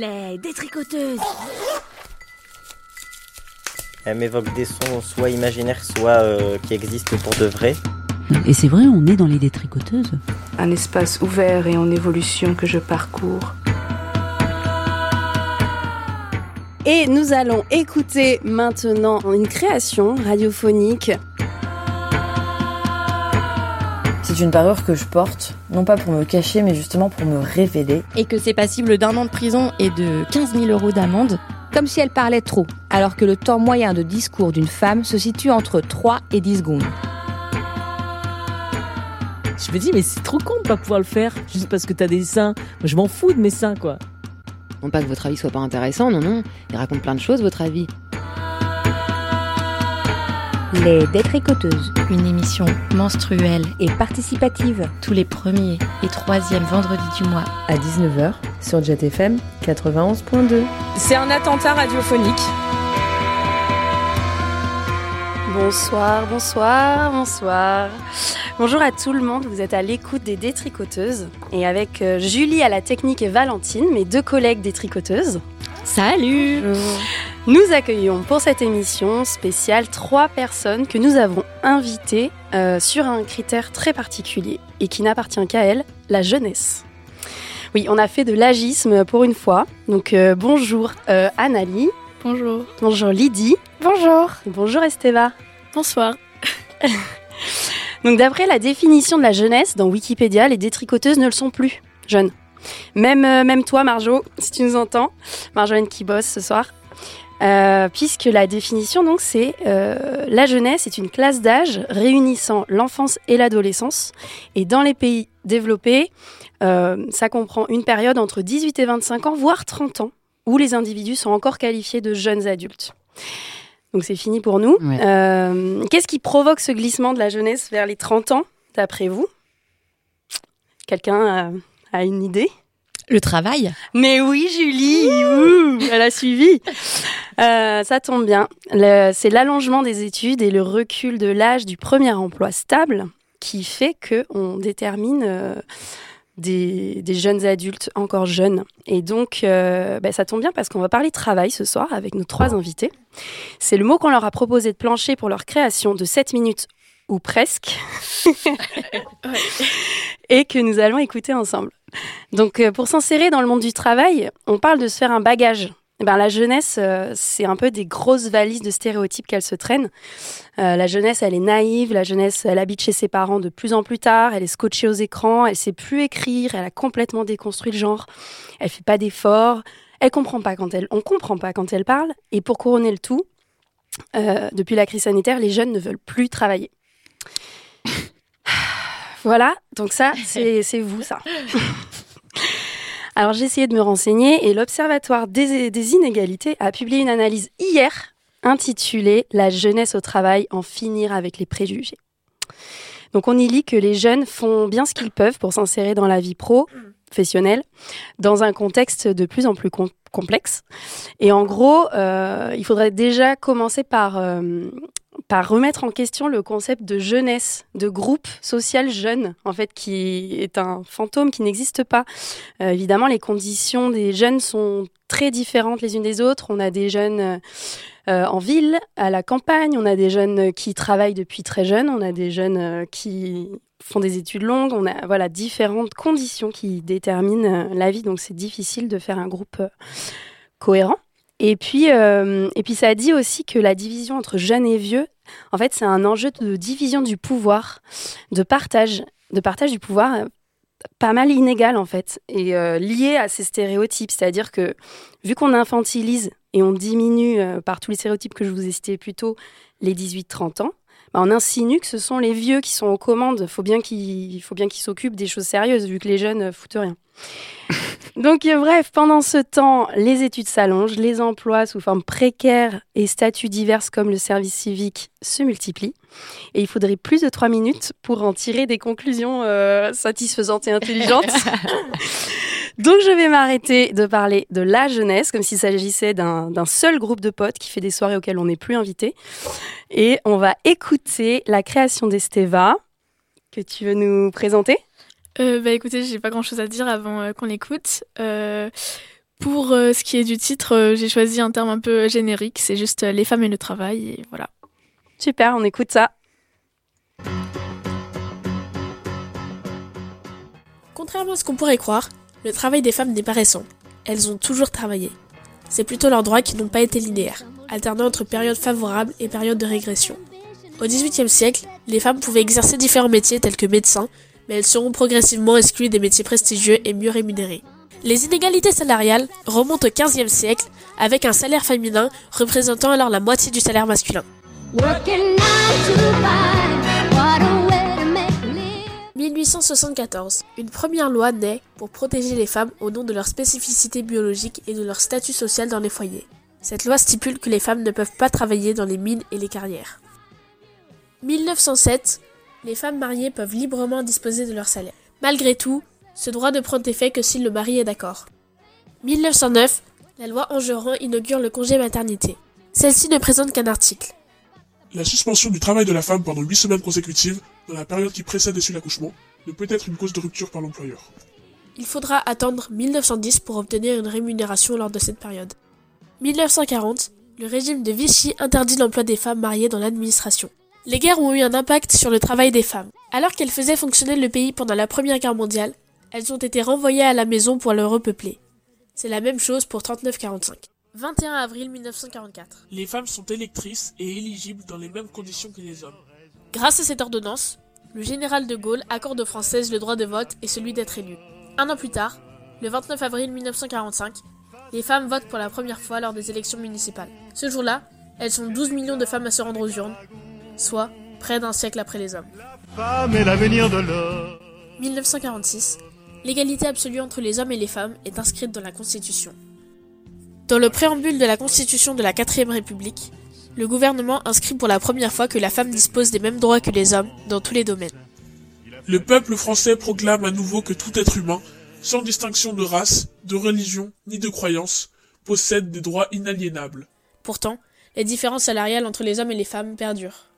Les détricoteuses Elle m'évoque des sons soit imaginaires, soit euh, qui existent pour de vrai. Et c'est vrai, on est dans les détricoteuses. Un espace ouvert et en évolution que je parcours. Et nous allons écouter maintenant une création radiophonique. C'est une parure que je porte, non pas pour me cacher, mais justement pour me révéler. Et que c'est passible d'un an de prison et de 15 000 euros d'amende. Comme si elle parlait trop, alors que le temps moyen de discours d'une femme se situe entre 3 et 10 secondes. Je me dis, mais c'est trop con de pas pouvoir le faire, juste parce que t'as des seins. Moi, je m'en fous de mes seins, quoi. Non pas que votre avis soit pas intéressant, non, non. Il raconte plein de choses, votre avis. Les détricoteuses. Une émission menstruelle et participative. tous les premiers et troisièmes vendredis du mois. À 19h, sur JetFM 91.2. C'est un attentat radiophonique. Bonsoir, bonsoir, bonsoir. Bonjour à tout le monde, vous êtes à l'écoute des détricoteuses et avec euh, Julie à la technique et Valentine, mes deux collègues détricoteuses. Salut Nous accueillons pour cette émission spéciale trois personnes que nous avons invitées euh, sur un critère très particulier et qui n'appartient qu'à elles, la jeunesse. Oui, on a fait de l'agisme pour une fois. Donc euh, bonjour euh, Annalie, Bonjour. bonjour Lydie, Bonjour. bonjour Esteva. Bonsoir. Donc d'après la définition de la jeunesse dans Wikipédia, les détricoteuses ne le sont plus jeunes. Même, euh, même toi Marjo, si tu nous entends, Marjolaine qui bosse ce soir. Euh, puisque la définition donc c'est euh, la jeunesse est une classe d'âge réunissant l'enfance et l'adolescence et dans les pays développés euh, ça comprend une période entre 18 et 25 ans voire 30 ans où les individus sont encore qualifiés de jeunes adultes. Donc c'est fini pour nous. Ouais. Qu'est-ce qui provoque ce glissement de la jeunesse vers les 30 ans d'après vous? Quelqu'un a, a une idée? Le travail mais oui, Julie, elle a suivi. Euh, ça tombe bien. C'est l'allongement des études et le recul de l'âge du premier emploi stable qui fait que on détermine euh, des, jeunes adultes encore jeunes. Et donc, euh, bah, ça tombe bien parce qu'on va parler travail ce soir avec nos trois invités. C'est le mot qu'on leur a proposé de plancher pour leur création de 7 minutes ou presque. et que nous allons écouter ensemble. Donc, euh, pour s'insérer dans le monde du travail, on parle de se faire un bagage. Eh ben, la jeunesse, euh, c'est un peu des grosses valises de stéréotypes qu'elle se traîne. Euh, la jeunesse, elle est naïve. La jeunesse, elle habite chez ses parents de plus en plus tard. Elle est scotchée aux écrans. Elle sait plus écrire. Elle a complètement déconstruit le genre. Elle fait pas d'efforts. Elle comprend pas quand elle, on comprend pas quand elle parle. Et pour couronner le tout, euh, depuis la crise sanitaire, les jeunes ne veulent plus travailler. Voilà, donc ça, c'est vous, ça. Alors j'ai essayé de me renseigner et l'Observatoire des, des inégalités a publié une analyse hier intitulée La jeunesse au travail, en finir avec les préjugés. Donc on y lit que les jeunes font bien ce qu'ils peuvent pour s'insérer dans la vie pro, professionnelle, dans un contexte de plus en plus com- complexe. Et en gros, euh, il faudrait déjà commencer par, euh, par remettre en question le concept de jeunesse, de groupe social jeune, en fait, qui est un fantôme qui n'existe pas. Euh, évidemment, les conditions des jeunes sont très différentes les unes des autres. On a des jeunes euh, en ville, à la campagne, on a des jeunes qui travaillent depuis très jeunes, on a des jeunes euh, qui font des études longues, on a voilà différentes conditions qui déterminent la vie, donc c'est difficile de faire un groupe cohérent. Et puis, euh, et puis ça dit aussi que la division entre jeunes et vieux, en fait, c'est un enjeu de division du pouvoir, de partage, de partage du pouvoir euh, pas mal inégal en fait, et euh, lié à ces stéréotypes. C'est-à-dire que vu qu'on infantilise et on diminue par tous les stéréotypes que je vous ai cités plus tôt les 18-30 ans, bah, on insinue que ce sont les vieux qui sont aux commandes. Faut bien qu'ils, faut bien qu'ils s'occupent des choses sérieuses vu que les jeunes euh, foutent rien. Donc euh, bref, pendant ce temps, les études s'allongent, les emplois sous forme précaire et statuts divers comme le service civique se multiplient. Et il faudrait plus de trois minutes pour en tirer des conclusions euh, satisfaisantes et intelligentes. Donc je vais m'arrêter de parler de la jeunesse, comme s'il s'agissait d'un d'un seul groupe de potes qui fait des soirées auxquelles on n'est plus invité. Et on va écouter la création d'Esteva, que tu veux nous présenter? Euh, bah écoutez, j'ai pas grand chose à dire avant euh, qu'on l'écoute. Euh, Pour euh, ce qui est du titre, euh, j'ai choisi un terme un peu générique, c'est juste euh, les femmes et le travail, et voilà. Super, on écoute ça. Contrairement à ce qu'on pourrait croire, le travail des femmes n'est pas récent. Elles ont toujours travaillé. C'est plutôt leurs droits qui n'ont pas été linéaires, alternant entre périodes favorables et périodes de régression. Au XVIIIe siècle, les femmes pouvaient exercer différents métiers tels que médecins, mais elles seront progressivement exclues des métiers prestigieux et mieux rémunérés. Les inégalités salariales remontent au XVe siècle, avec un salaire féminin représentant alors la moitié du salaire masculin. 1874, une première loi naît pour protéger les femmes au nom de leur spécificité biologique et de leur statut social dans les foyers. Cette loi stipule que les femmes ne peuvent pas travailler dans les mines et les carrières. 1907, les femmes mariées peuvent librement disposer de leur salaire. Malgré tout, ce droit ne prend effet que si le mari est d'accord. 1909, la loi Engeron inaugure le congé maternité. Celle-ci ne présente qu'un article. La suspension du travail de la femme pendant 8 semaines consécutives, dans la période qui précède et suit l'accouchement, ne peut être une cause de rupture par l'employeur. Il faudra attendre 1910 pour obtenir une rémunération lors de cette période. 1940, le régime de Vichy interdit l'emploi des femmes mariées dans l'administration. Les guerres ont eu un impact sur le travail des femmes. Alors qu'elles faisaient fonctionner le pays pendant la Première Guerre mondiale, elles ont été renvoyées à la maison pour le repeupler. C'est la même chose pour 39-45. 21 avril 1944. Les femmes sont électrices et éligibles dans les mêmes conditions que les hommes. Grâce à cette ordonnance, le général de Gaulle accorde aux Françaises le droit de vote et celui d'être élues. Un an plus tard, le 29 avril 1945, les femmes votent pour la première fois lors des élections municipales. Ce jour-là, elles sont 12 millions de femmes à se rendre aux urnes, soit près d'un siècle après les hommes. Femme est l'avenir de l'homme. 1946, l'égalité absolue entre les hommes et les femmes est inscrite dans la Constitution. Dans le préambule de la Constitution de la 4ème République, le gouvernement inscrit pour la première fois que la femme dispose des mêmes droits que les hommes dans tous les domaines. Le peuple français proclame à nouveau que tout être humain, sans distinction de race, de religion ni de croyance, possède des droits inaliénables. Pourtant, les différences salariales entre les hommes et les femmes perdurent.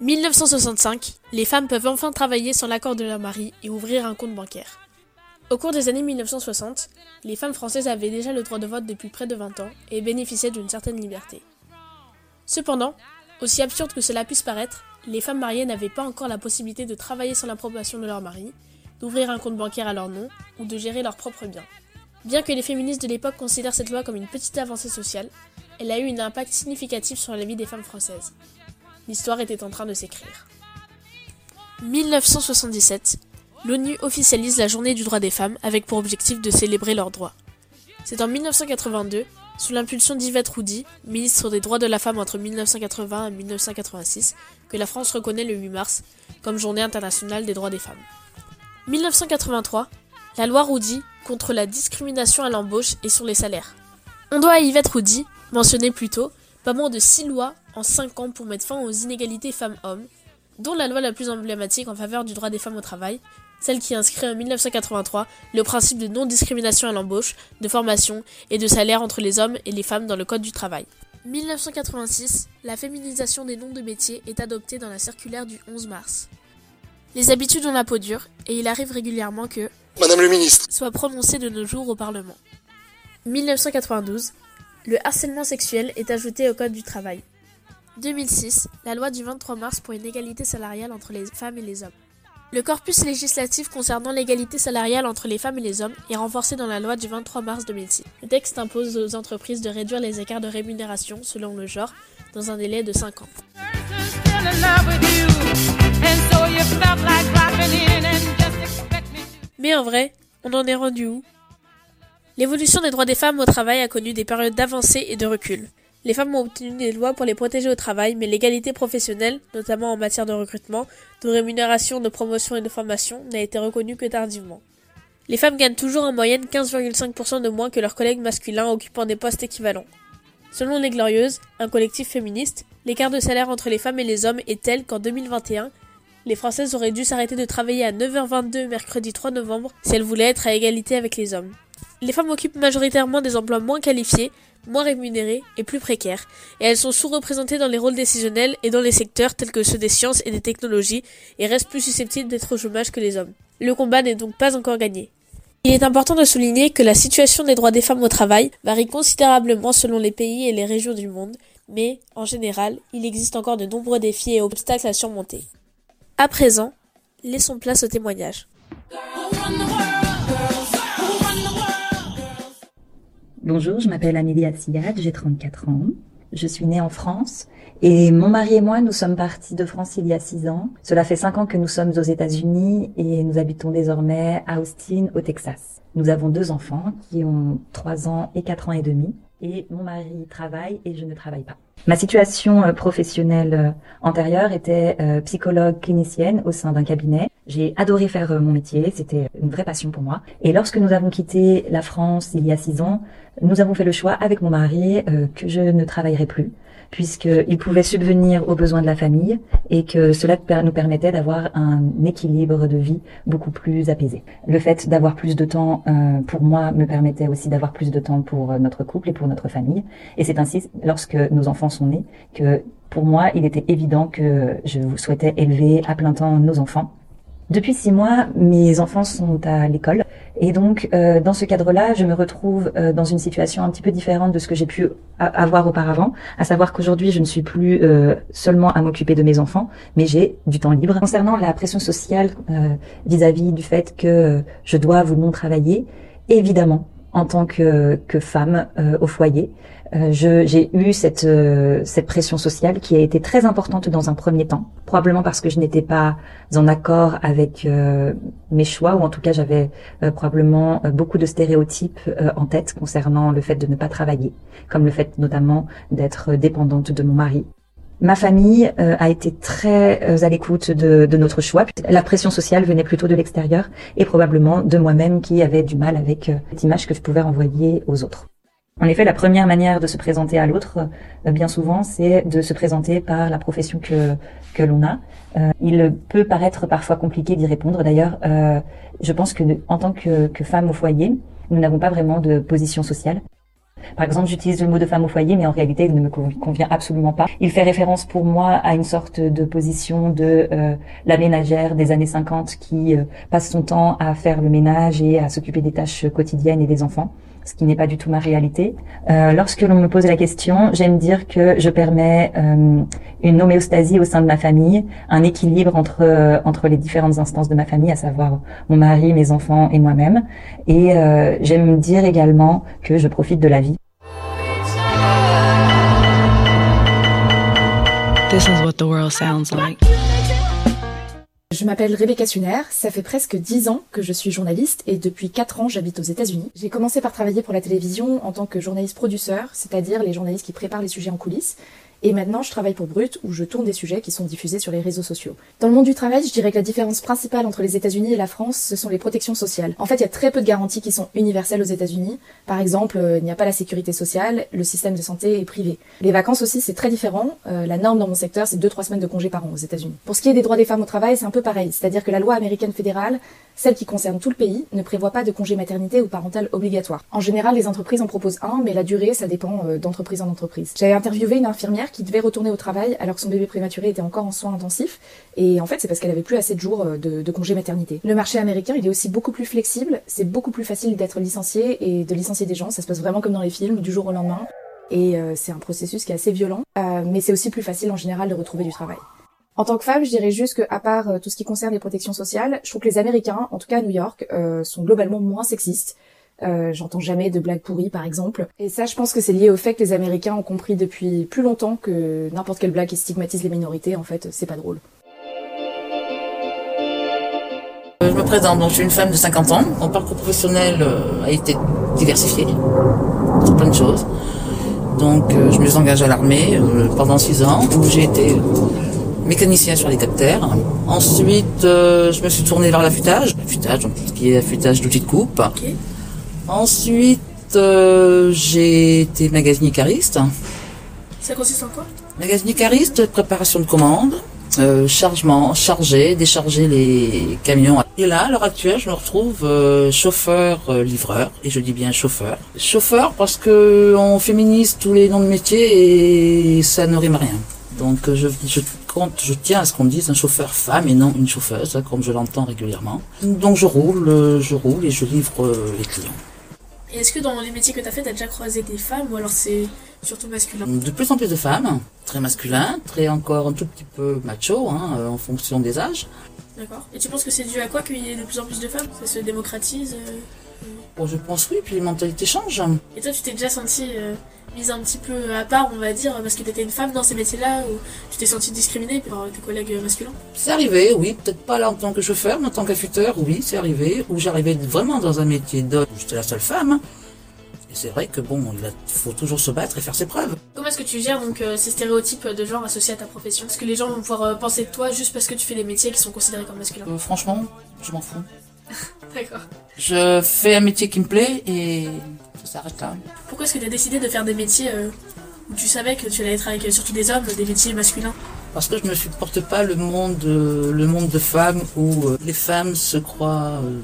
1965, les femmes peuvent enfin travailler sans l'accord de leur mari et ouvrir un compte bancaire. Au cours des années 1960, les femmes françaises avaient déjà le droit de vote depuis près de 20 ans et bénéficiaient d'une certaine liberté. Cependant, aussi absurde que cela puisse paraître, les femmes mariées n'avaient pas encore la possibilité de travailler sans l'approbation de leur mari, d'ouvrir un compte bancaire à leur nom ou de gérer leurs propres biens. Bien que les féministes de l'époque considèrent cette loi comme une petite avancée sociale, elle a eu un impact significatif sur la vie des femmes françaises. L'histoire était en train de s'écrire. 1977, l'ONU officialise la journée du droit des femmes avec pour objectif de célébrer leurs droits. C'est en 1982, sous l'impulsion d'Yvette Roudy, ministre des droits de la femme entre 1980 et 1986, que la France reconnaît le 8 mars comme journée internationale des droits des femmes. 1983, la loi Roudy contre la discrimination à l'embauche et sur les salaires. On doit à Yvette Roudy, mentionnée plus tôt, pas moins de 6 lois en 5 ans pour mettre fin aux inégalités femmes-hommes, dont la loi la plus emblématique en faveur du droit des femmes au travail, celle qui inscrit en 1983 le principe de non-discrimination à l'embauche, de formation et de salaire entre les hommes et les femmes dans le Code du travail. 1986, la féminisation des noms de métiers est adoptée dans la circulaire du 11 mars. Les habitudes ont la peau dure et il arrive régulièrement que Madame le ministre soit prononcé de nos jours au Parlement. 1992, le harcèlement sexuel est ajouté au Code du travail. 2006, la loi du 23 mars pour une égalité salariale entre les femmes et les hommes. Le corpus législatif concernant l'égalité salariale entre les femmes et les hommes est renforcé dans la loi du 23 mars 2006. Le texte impose aux entreprises de réduire les écarts de rémunération selon le genre dans un délai de 5 ans. Mais en vrai, on en est rendu où? L'évolution des droits des femmes au travail a connu des périodes d'avancée et de recul. Les femmes ont obtenu des lois pour les protéger au travail, mais l'égalité professionnelle, notamment en matière de recrutement, de rémunération, de promotion et de formation, n'a été reconnue que tardivement. Les femmes gagnent toujours en moyenne 15,5% de moins que leurs collègues masculins occupant des postes équivalents. Selon les Glorieuses, un collectif féministe, l'écart de salaire entre les femmes et les hommes est tel qu'en 2021, les Françaises auraient dû s'arrêter de travailler à 9h22 mercredi 3 novembre si elles voulaient être à égalité avec les hommes. Les femmes occupent majoritairement des emplois moins qualifiés, moins rémunérées et plus précaires, et elles sont sous-représentées dans les rôles décisionnels et dans les secteurs tels que ceux des sciences et des technologies, et restent plus susceptibles d'être au chômage que les hommes. Le combat n'est donc pas encore gagné. Il est important de souligner que la situation des droits des femmes au travail varie considérablement selon les pays et les régions du monde, mais, en général, il existe encore de nombreux défis et obstacles à surmonter. À présent, laissons place au témoignage. Bonjour, je m'appelle Amélie Atsiyad, j'ai 34 ans. Je suis née en France et mon mari et moi, nous sommes partis de France il y a 6 ans. Cela fait 5 ans que nous sommes aux États-Unis et nous habitons désormais à Austin, au Texas. Nous avons deux enfants qui ont 3 ans et 4 ans et demi et mon mari travaille et je ne travaille pas. Ma situation euh, professionnelle euh, antérieure était euh, psychologue clinicienne au sein d'un cabinet. J'ai adoré faire mon métier, c'était une vraie passion pour moi. Et lorsque nous avons quitté la France il y a six ans, nous avons fait le choix avec mon mari que je ne travaillerai plus puisqu'il pouvait subvenir aux besoins de la famille et que cela nous permettait d'avoir un équilibre de vie beaucoup plus apaisé. Le fait d'avoir plus de temps euh, pour moi me permettait aussi d'avoir plus de temps pour notre couple et pour notre famille. Et c'est ainsi, lorsque nos enfants sont nés, que pour moi, il était évident que je souhaitais élever à plein temps nos enfants depuis six mois, mes enfants sont à l'école et donc euh, dans ce cadre-là, je me retrouve euh, dans une situation un petit peu différente de ce que j'ai pu avoir auparavant, à savoir qu'aujourd'hui, je ne suis plus euh, seulement à m'occuper de mes enfants, mais j'ai du temps libre. Concernant la pression sociale vis-à-vis du fait que je dois ou non travailler, évidemment, en tant que, femme au foyer, euh, j'ai eu cette, euh, cette pression sociale qui a été très importante dans un premier temps, probablement parce que je n'étais pas en accord avec euh, mes choix, ou en tout cas j'avais probablement beaucoup de stéréotypes en tête concernant le fait de ne pas travailler, comme le fait notamment d'être dépendante de mon mari. Ma famille a été très à l'écoute de, de, notre choix. La pression sociale venait plutôt de l'extérieur et probablement de moi-même qui avait du mal avec cette image que je pouvais envoyer aux autres. En effet, la première manière de se présenter à l'autre, euh, bien souvent, c'est de se présenter par la profession que, que l'on a. Euh, il peut paraître parfois compliqué d'y répondre. D'ailleurs, euh, je pense que en tant que, que femme au foyer, nous n'avons pas vraiment de position sociale. Par exemple, j'utilise le mot de femme au foyer, mais en réalité, il ne me convient absolument pas. Il fait référence pour moi à une sorte de position de la ménagère des années 50 qui passe son temps à faire le ménage et à s'occuper des tâches quotidiennes et des enfants ce qui n'est pas du tout ma réalité. Euh, lorsque l'on me pose la question, j'aime dire que je permets euh, une homéostasie au sein de ma famille, un équilibre entre euh, entre les différentes instances de ma famille, à savoir mon mari, mes enfants et moi-même. Et euh, j'aime dire également que je profite de la vie. This is what the world sounds like. Je m'appelle Rebecca Suner, ça fait presque 10 ans que je suis journaliste et depuis 4 ans j'habite aux États-Unis. J'ai commencé par travailler pour la télévision en tant que journaliste produceur, c'est-à-dire les journalistes qui préparent les sujets en coulisses. Et maintenant, je travaille pour Brut, où je tourne des sujets qui sont diffusés sur les réseaux sociaux. Dans le monde du travail, je dirais que la différence principale entre les États-Unis et la France, ce sont les protections sociales. En fait, il y a très peu de garanties qui sont universelles aux États-Unis. Par exemple, euh, il n'y a pas la sécurité sociale, le système de santé est privé. Les vacances aussi, c'est très différent. Euh, la norme dans mon secteur, c'est 2-3 semaines de congés par an aux États-Unis. Pour ce qui est des droits des femmes au travail, c'est un peu pareil. C'est-à-dire que la loi américaine fédérale, celle qui concerne tout le pays, ne prévoit pas de congé maternité ou parental obligatoire. En général, les entreprises en proposent un, mais la durée, ça dépend euh, d'entreprise en entreprise. J'avais interviewé une infirmière qui devait retourner au travail alors que son bébé prématuré était encore en soins intensifs. Et en fait, c'est parce qu'elle avait plus assez de jours euh, de, congé maternité. Le marché américain, il est aussi beaucoup plus flexible. C'est beaucoup plus facile d'être licencié et de licencier des gens. Ça se passe vraiment comme dans les films, du jour au lendemain. Et euh, c'est un processus qui est assez violent. Euh, mais c'est aussi plus facile en général de retrouver du travail. En tant que femme, je dirais juste que, à part tout ce qui concerne les protections sociales, je trouve que les Américains, en tout cas à New York, sont globalement moins sexistes. Euh, j'entends jamais de blagues pourries, par exemple. Et ça, je pense que c'est lié au fait que les Américains ont compris depuis plus longtemps que n'importe quelle blague qui stigmatise les minorités, en fait, c'est pas drôle. Euh, je me présente, donc je suis une femme de 50 ans. Mon parcours professionnel euh, a été diversifié sur plein de choses. Donc je me suis engagée à l'armée pendant 6 ans où j'ai été mécanicien sur l'hélicoptère. Ensuite, je me suis tournée vers l'affûtage, l'affûtage, donc tout ce qui est affûtage d'outils de coupe. Ensuite, euh, j'ai été magasinier cariste. Ça consiste en quoi? Magasinier cariste, préparation de commandes, euh, chargement, charger, décharger les camions. Et là, à l'heure actuelle, je me retrouve euh, chauffeur, livreur, et je dis bien chauffeur. Chauffeur parce que on féminise tous les noms de métiers et ça ne rime à rien. Donc je, je tiens à ce qu'on dise un chauffeur femme et non une chauffeuse, hein, comme je l'entends régulièrement. Donc je roule, je roule et je livre les clients. Et est-ce que dans les métiers que tu as fait, tu as déjà croisé des femmes ou alors c'est surtout masculin? De plus en plus de femmes, très masculin, très encore un tout petit peu macho, hein, euh, en fonction des âges. D'accord. Et tu penses que c'est dû à quoi qu'il y ait de plus en plus de femmes? Ça se démocratise euh, Bon, je pense oui, puis les mentalités changent. Et toi, tu t'es déjà sentie euh, mise un petit peu à part, on va dire, parce que tu étais une femme dans ces métiers-là, ou tu t'es sentie discriminée par tes collègues masculins? C'est arrivé, oui, peut-être pas là en tant que chauffeur, mais en tant qu'affûteur, oui, c'est arrivé, où j'arrivais vraiment dans un métier d'homme, où j'étais la seule femme. Et c'est vrai que bon, il faut toujours se battre et faire ses preuves. Comment est-ce que tu gères donc euh, ces stéréotypes de genre associés à ta profession? Est-ce que les gens vont pouvoir euh, penser de toi juste parce que tu fais des métiers qui sont considérés comme masculins? Euh, franchement, je m'en fous. D'accord. Je fais un métier qui me plaît et ça s'arrête là. Pourquoi est-ce que tu as décidé de faire des métiers euh, où tu savais que tu allais être avec euh, surtout des hommes, des métiers masculins? Parce que je ne supporte pas le monde, euh, le monde de femmes où euh, les femmes se croient euh,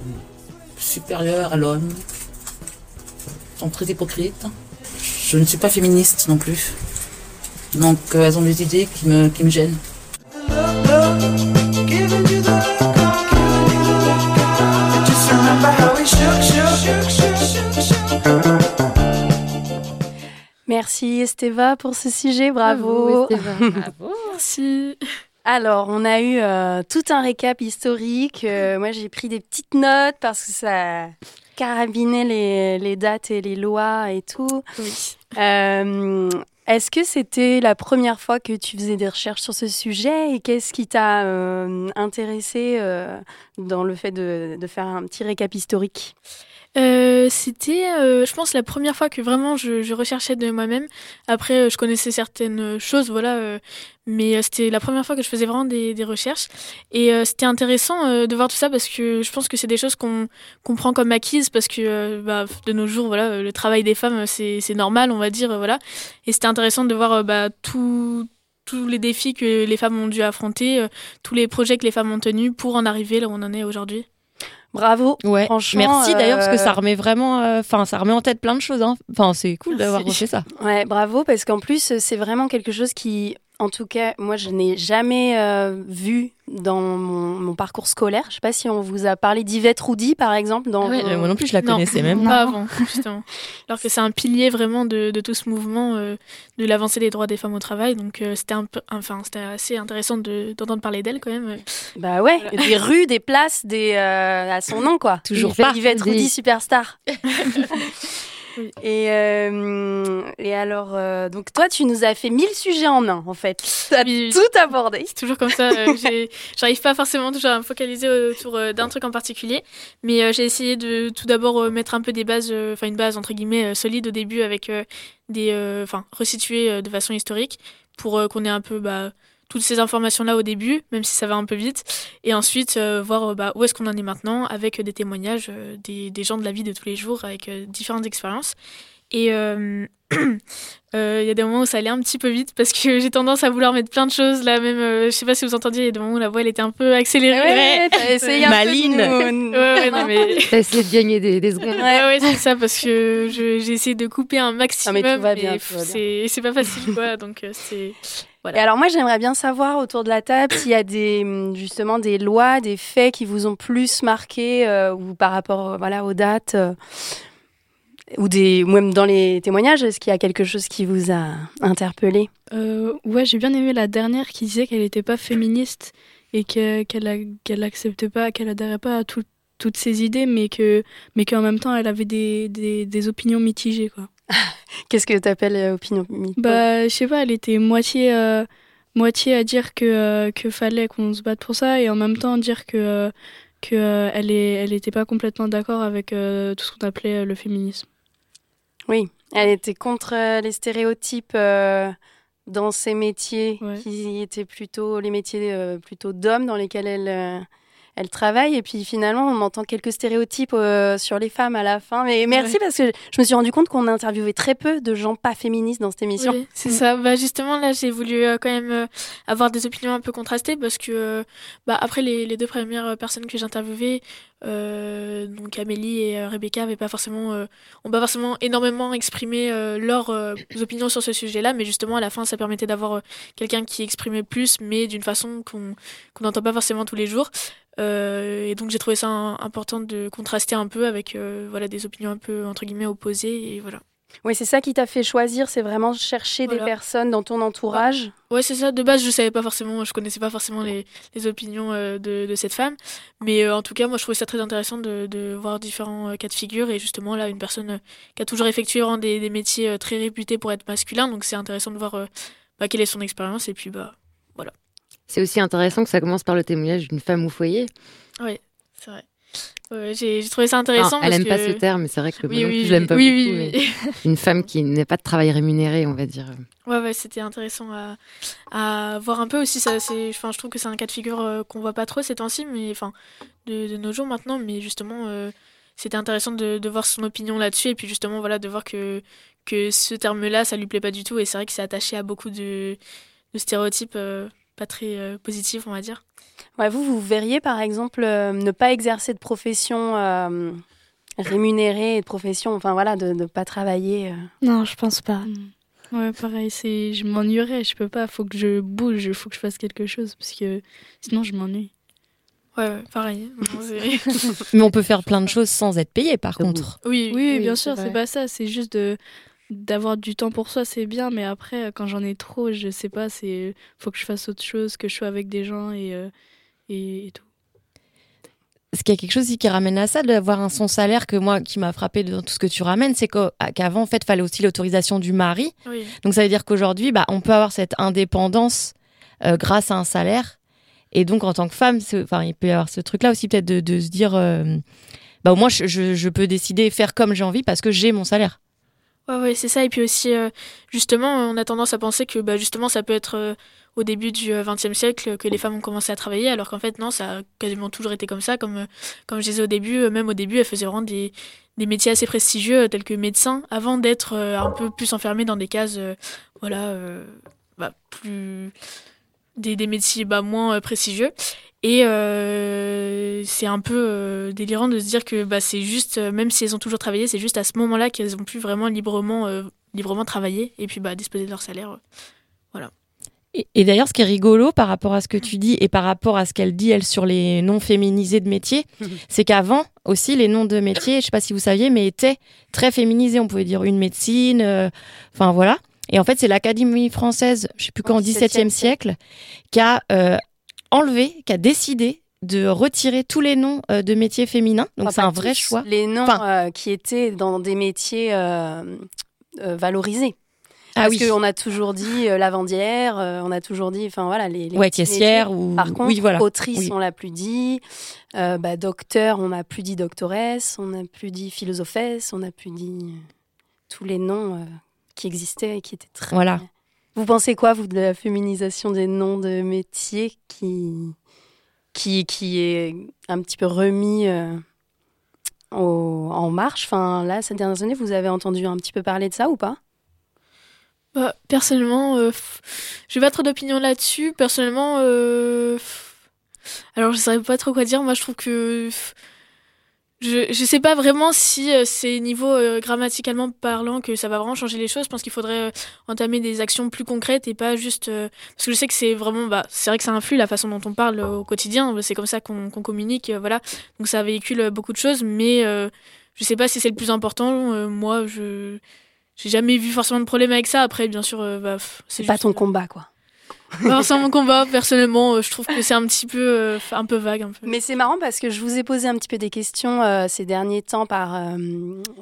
supérieures à l'homme, sont très hypocrites. Je ne suis pas féministe non plus. Donc elles ont des idées qui me, qui me gênent. Merci Esteva pour ce sujet, bravo. Merci. Alors, on a eu euh, tout un récap historique. Euh, moi, j'ai pris des petites notes parce que ça carabinait les, les dates et les lois et tout. Euh, Est-ce que c'était la première fois que tu faisais des recherches sur ce sujet et qu'est-ce qui t'a euh, intéressé euh, dans le fait de, de faire un petit récap historique? Euh, C'était, euh, je pense, la première fois que vraiment je, recherchais de moi-même. Après, euh, je connaissais certaines choses, voilà, mais c'était la première fois que je faisais vraiment des, recherches. Et c'était intéressant de voir tout ça parce que je pense que c'est des choses qu'on qu'on prend comme acquises parce que bah, de nos jours, voilà, le travail des femmes, c'est normal, on va dire, voilà. Et c'était intéressant de voir bah, tous les défis que les femmes ont dû affronter, tous les projets que les femmes ont tenus pour en arriver là où on en est aujourd'hui. Bravo. Ouais. Franchement, Merci d'ailleurs parce que euh, ça remet vraiment, euh, enfin ça remet en tête plein de choses. Hein. Enfin c'est cool d'avoir refait ça. Ouais, bravo, parce qu'en plus, c'est vraiment quelque chose qui, en tout cas, moi, je n'ai jamais euh, vu dans mon, mon parcours scolaire. Je sais pas si on vous a parlé d'Yvette Roudy, par exemple. Dans Ah ouais, vos- moi non plus, je la connaissais même Pas avant, justement. Alors que c'est un pilier vraiment de, de tout ce mouvement euh, de l'avancée des droits des femmes au travail. Donc euh, c'était un peu, enfin c'était assez intéressant de- d'entendre parler d'elle quand même. Bah ouais, des rues, des places, des euh, à son nom quoi. Toujours Yvette- pas. Yvette Des- Roudy Et, euh, et alors, euh, donc toi, tu nous as fait 1000 sujets en un, en fait. Tu as tout abordé. C'est toujours comme ça. euh, J'arrive pas forcément toujours à me focaliser autour d'un truc en particulier, mais j'ai essayé de tout d'abord mettre un peu des bases, enfin une base entre guillemets solide au début avec des, enfin resituer de façon historique pour qu'on ait un peu bah, toutes ces informations là au début, même si ça va un peu vite, et ensuite euh, voir euh, bah, où est-ce qu'on en est maintenant avec euh, des témoignages euh, des, des gens de la vie de tous les jours avec euh, différentes expériences. Et euh, euh, il y a des moments où ça allait un petit peu vite parce que j'ai tendance à vouloir mettre plein de choses là même euh, je sais pas si vous entendiez il y a des moments où la voix elle était un peu accélérée Ouais, t'as essayé un peu nous- ouais, ouais, non, mais T'as essayé de gagner des, des secondes. ouais, ouais c'est ça parce que j'ai essayé de couper un maximum bien, mais tout va bien. c'est c'est pas facile quoi donc euh, Et alors moi j'aimerais bien savoir autour de la table s'il y a des justement des lois, des faits qui vous ont plus marqué euh, ou par rapport euh, voilà aux dates euh, ou des ou même dans les témoignages, est-ce qu'il y a quelque chose qui vous a interpellé? Euh, ouais, j'ai bien aimé la dernière qui disait qu'elle n'était pas féministe et que- qu'elle a- qu'elle acceptait pas, qu'elle adhérait pas à tout- toutes ses idées, mais que mais qu'en même temps elle avait des, des, des opinions mitigées quoi. Qu'est-ce que tu appelles opinion mi- Bah, je sais pas, elle était moitié euh, moitié à dire que euh, que fallait qu'on se batte pour ça et en même temps dire que euh, que euh, elle est elle était pas complètement d'accord avec euh, tout ce qu'on appelait euh, le féminisme. Oui, elle était contre euh, les stéréotypes euh, dans ces métiers qui étaient plutôt les métiers euh, plutôt d'hommes dans lesquels elle euh, elle travaille et puis finalement on entend quelques stéréotypes euh, sur les femmes à la fin mais merci Ouais. parce que je me suis rendu compte qu'on a interviewé très peu de gens pas féministes dans cette émission. Oui, c'est ça. Bah justement là, j'ai voulu euh, quand même euh, avoir des opinions un peu contrastées parce que bah après les, les deux premières personnes que j'ai interviewées, donc Amélie et Rebecca avaient pas forcément, ont pas forcément énormément exprimé leurs opinions sur ce sujet-là, mais justement à la fin ça permettait d'avoir quelqu'un qui exprimait plus, mais d'une façon qu'on qu'on n'entend pas forcément tous les jours. Euh, et donc j'ai trouvé ça important de contraster un peu avec euh, voilà des opinions un peu entre guillemets opposées et voilà. Oui, c'est ça qui t'a fait choisir, c'est vraiment chercher des personnes dans ton entourage? Ouais, c'est ça. De base, je savais pas forcément, je connaissais pas forcément les, les opinions euh, de, de cette femme. Mais euh, en tout cas, moi, je trouvais ça très intéressant de, de voir différents euh, cas de figure. Et justement, là, une personne qui a toujours effectué des, des métiers très réputés pour être masculins. Donc, c'est intéressant de voir bah, quelle est son expérience. Et puis, bah. C'est aussi intéressant que ça commence par le témoignage d'une femme au foyer. Ouais, c'est vrai. J'ai trouvé ça intéressant. Enfin, elle parce aime pas ce terme, mais c'est vrai que Oui, moi non oui, plus, je l'aime pas oui, beaucoup. oui, mais oui. Une femme qui n'est pas de travail rémunéré, on va dire. Ouais, ouais, c'était intéressant à, à voir un peu aussi. Ça, enfin, je trouve que c'est un cas de figure euh, qu'on voit pas trop ces temps-ci, mais enfin, de, de nos jours maintenant. Mais justement, euh, c'était intéressant de, de voir son opinion là-dessus, et puis justement, voilà, de voir que que ce terme-là, ça lui plaît pas du tout, et c'est vrai que c'est attaché à beaucoup de, de stéréotypes euh, pas très euh, positifs, on va dire. Ouais, vous, vous verriez par exemple euh, ne pas exercer de profession euh, rémunérée de profession, enfin voilà, de ne pas travailler. euh. Non, je pense pas. Ouais, pareil, c'est je m'ennuierais, je peux pas, faut que je bouge, faut que je fasse quelque chose parce que sinon je m'ennuie. Ouais, ouais, pareil. Mais on peut faire plein de choses sans être payé, par contre. oui, Oui, bien sûr, c'est pas ça, c'est juste de d'avoir du temps pour soi, c'est bien, mais après quand j'en ai trop, je sais pas, c'est faut que je fasse autre chose, que je sois avec des gens et euh, et, et tout. Est-ce qu'il y a quelque chose aussi qui ramène à ça, d'avoir un son salaire que moi, qui m'a frappé dans tout ce que tu ramènes, c'est qu'avant, en fait, fallait aussi l'autorisation du mari. Oui. Donc ça veut dire qu'aujourd'hui, bah, on peut avoir cette indépendance euh, grâce à un salaire. Et donc, en tant que femme, enfin, il peut y avoir ce truc-là aussi, peut-être de, de se dire, euh, bah, au moins, je, je- je peux décider, faire comme j'ai envie parce que j'ai mon salaire. Ouais, c'est ça. Et puis aussi, euh, justement, on a tendance à penser que bah, justement, ça peut être euh, au début du XXe siècle que les femmes ont commencé à travailler, alors qu'en fait, non, ça a quasiment toujours été comme ça. Comme, euh, comme je disais au début, euh, même au début, elles faisaient vraiment des, métiers assez prestigieux, euh, tels que médecin, avant d'être euh, un peu plus enfermées dans des cases, euh, voilà, euh, bah, plus. Des, des métiers bah, moins euh, prestigieux. Et euh, c'est un peu euh, délirant de se dire que bah, c'est juste, euh, même si elles ont toujours travaillé, c'est juste à ce moment-là qu'elles ont pu vraiment librement, euh, librement travailler et puis bah, disposer de leur salaire. euh. Voilà. Et, et d'ailleurs, ce qui est rigolo par rapport à ce que tu dis et par rapport à ce qu'elle dit, elle, sur les noms féminisés de métiers, c'est qu'avant aussi, les noms de métiers, je sais pas si vous saviez, mais étaient très féminisés. On pouvait dire une médecine, euh, enfin voilà. Et en fait, c'est l'Académie française, je sais plus quand, au XVIIe siècle, qui a euh, enlevé, qui a décidé de retirer tous les noms euh, de métiers féminins. Donc Enfin, c'est un vrai choix. Les noms Enfin, euh, qui étaient dans des métiers valorisés. Ah Parce oui. qu'on a toujours dit lavandière, on a toujours dit, enfin voilà, les, les Ouais, caissière ou- Par contre, oui, voilà. autrice, Oui. on l'a plus dit. Bah, docteur, on n'a plus dit doctoresse. On n'a plus dit philosophesse. On n'a plus dit tous les noms qui existaient et qui étaient très. Voilà. Vous pensez quoi, vous, de la féminisation des noms de métiers qui, qui, qui est un petit peu remis euh, au- en marche? Enfin, là, ces dernières années, vous avez entendu un petit peu parler de ça ou pas? Bah, personnellement, euh, f- j'ai pas trop d'opinion là-dessus. Personnellement, euh, alors je saurais pas trop quoi dire. Moi, je trouve que je, je sais pas vraiment si euh, c'est niveau euh, grammaticalement parlant que ça va vraiment changer les choses. Je pense qu'il faudrait euh, entamer des actions plus concrètes et pas juste euh, parce que je sais que c'est vraiment bah c'est vrai que ça influe la façon dont on parle euh, au quotidien. C'est comme ça qu'on qu'on communique, euh, voilà. Donc ça véhicule beaucoup de choses, mais euh, je sais pas si c'est le plus important. Euh, moi, je j'ai jamais vu forcément de problème avec ça. Après, bien sûr, bah, C'est pas ton combat, quoi. c'est mon combat. Personnellement, euh, je trouve que c'est un petit peu, euh, un peu vague, un peu. Mais c'est marrant parce que je vous ai posé un petit peu des questions euh, ces derniers temps par, euh,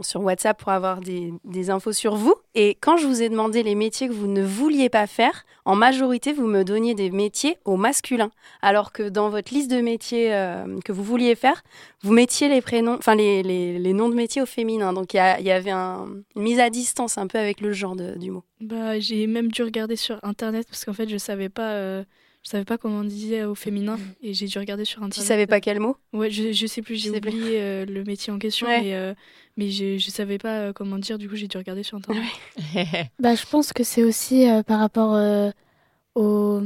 sur WhatsApp pour avoir des, des infos sur vous. Et quand je vous ai demandé les métiers que vous ne vouliez pas faire, en majorité, vous me donniez des métiers au masculin. Alors que dans votre liste de métiers euh, que vous vouliez faire, vous mettiez les prénoms, enfin les, les, les noms de métiers au féminin. Donc il y, avait un- une mise à distance un peu avec le genre de- du mot. Bah, j'ai même dû regarder sur internet parce qu'en fait, je savais pas euh, je savais pas comment on disait au féminin et j'ai dû regarder sur internet. Tu savais pas quel mot? Ouais, je, je sais plus, j'ai oublié euh, le métier en question Ouais. mais euh, mais je je savais pas euh, comment dire du coup, j'ai dû regarder sur internet. Bah, je pense que c'est aussi euh, par rapport euh, au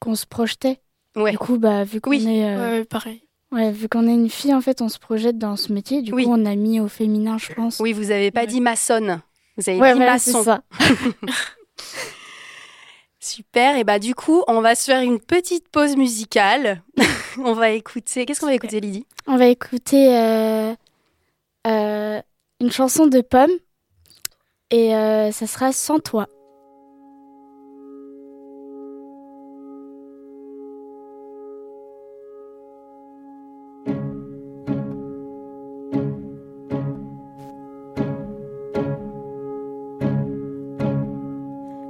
qu'on se projetait. Ouais. Du coup, bah, vu qu'on est. euh, Ouais, ouais, pareil. Ouais, vu qu'on est une fille, en fait, on se projette dans ce métier. Du Oui. coup, on a mis au féminin, je pense. Oui, vous avez pas dit maçonne. Vous avez Ouais, dit maçon. ça. Super. Et bah du coup, on va se faire une petite pause musicale. on va écouter. Qu'est-ce qu'on va écouter, Lydie? On va écouter euh, euh, une chanson de Pomme. Et euh, ça sera Sans toi.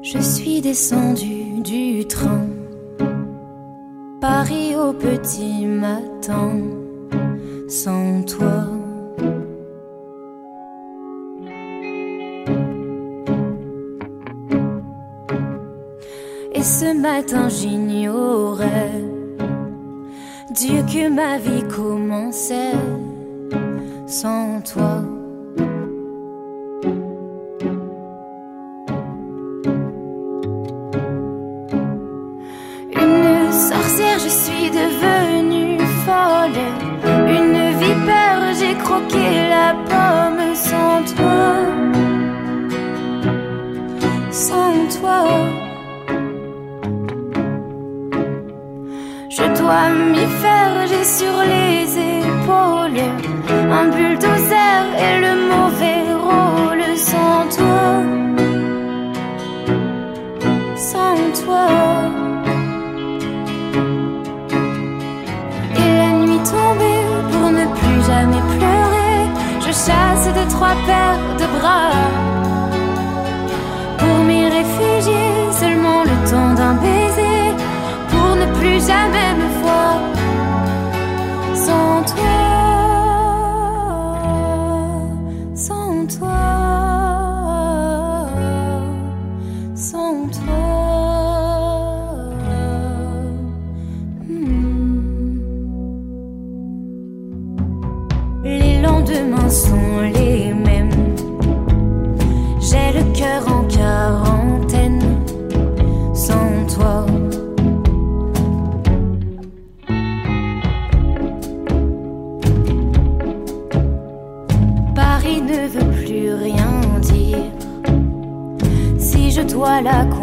Je suis descendu du train, Paris au petit matin, sans toi. Et ce matin j'ignorais Dieu que ma vie commençait sans toi. Une sorcière, je suis devenue folle. Une vipère, j'ai croqué la pomme sans toi. Sans toi. Dois m'y faire, j'ai sur les épaules un bulldozer et le mauvais rôle sans toi. Sans toi. Et la nuit tombée pour ne plus jamais pleurer, je chasse de trois paires de bras. Pour m'y réfugier, seulement le temps d'un baiser, pour ne plus jamais Si je dois la conquérir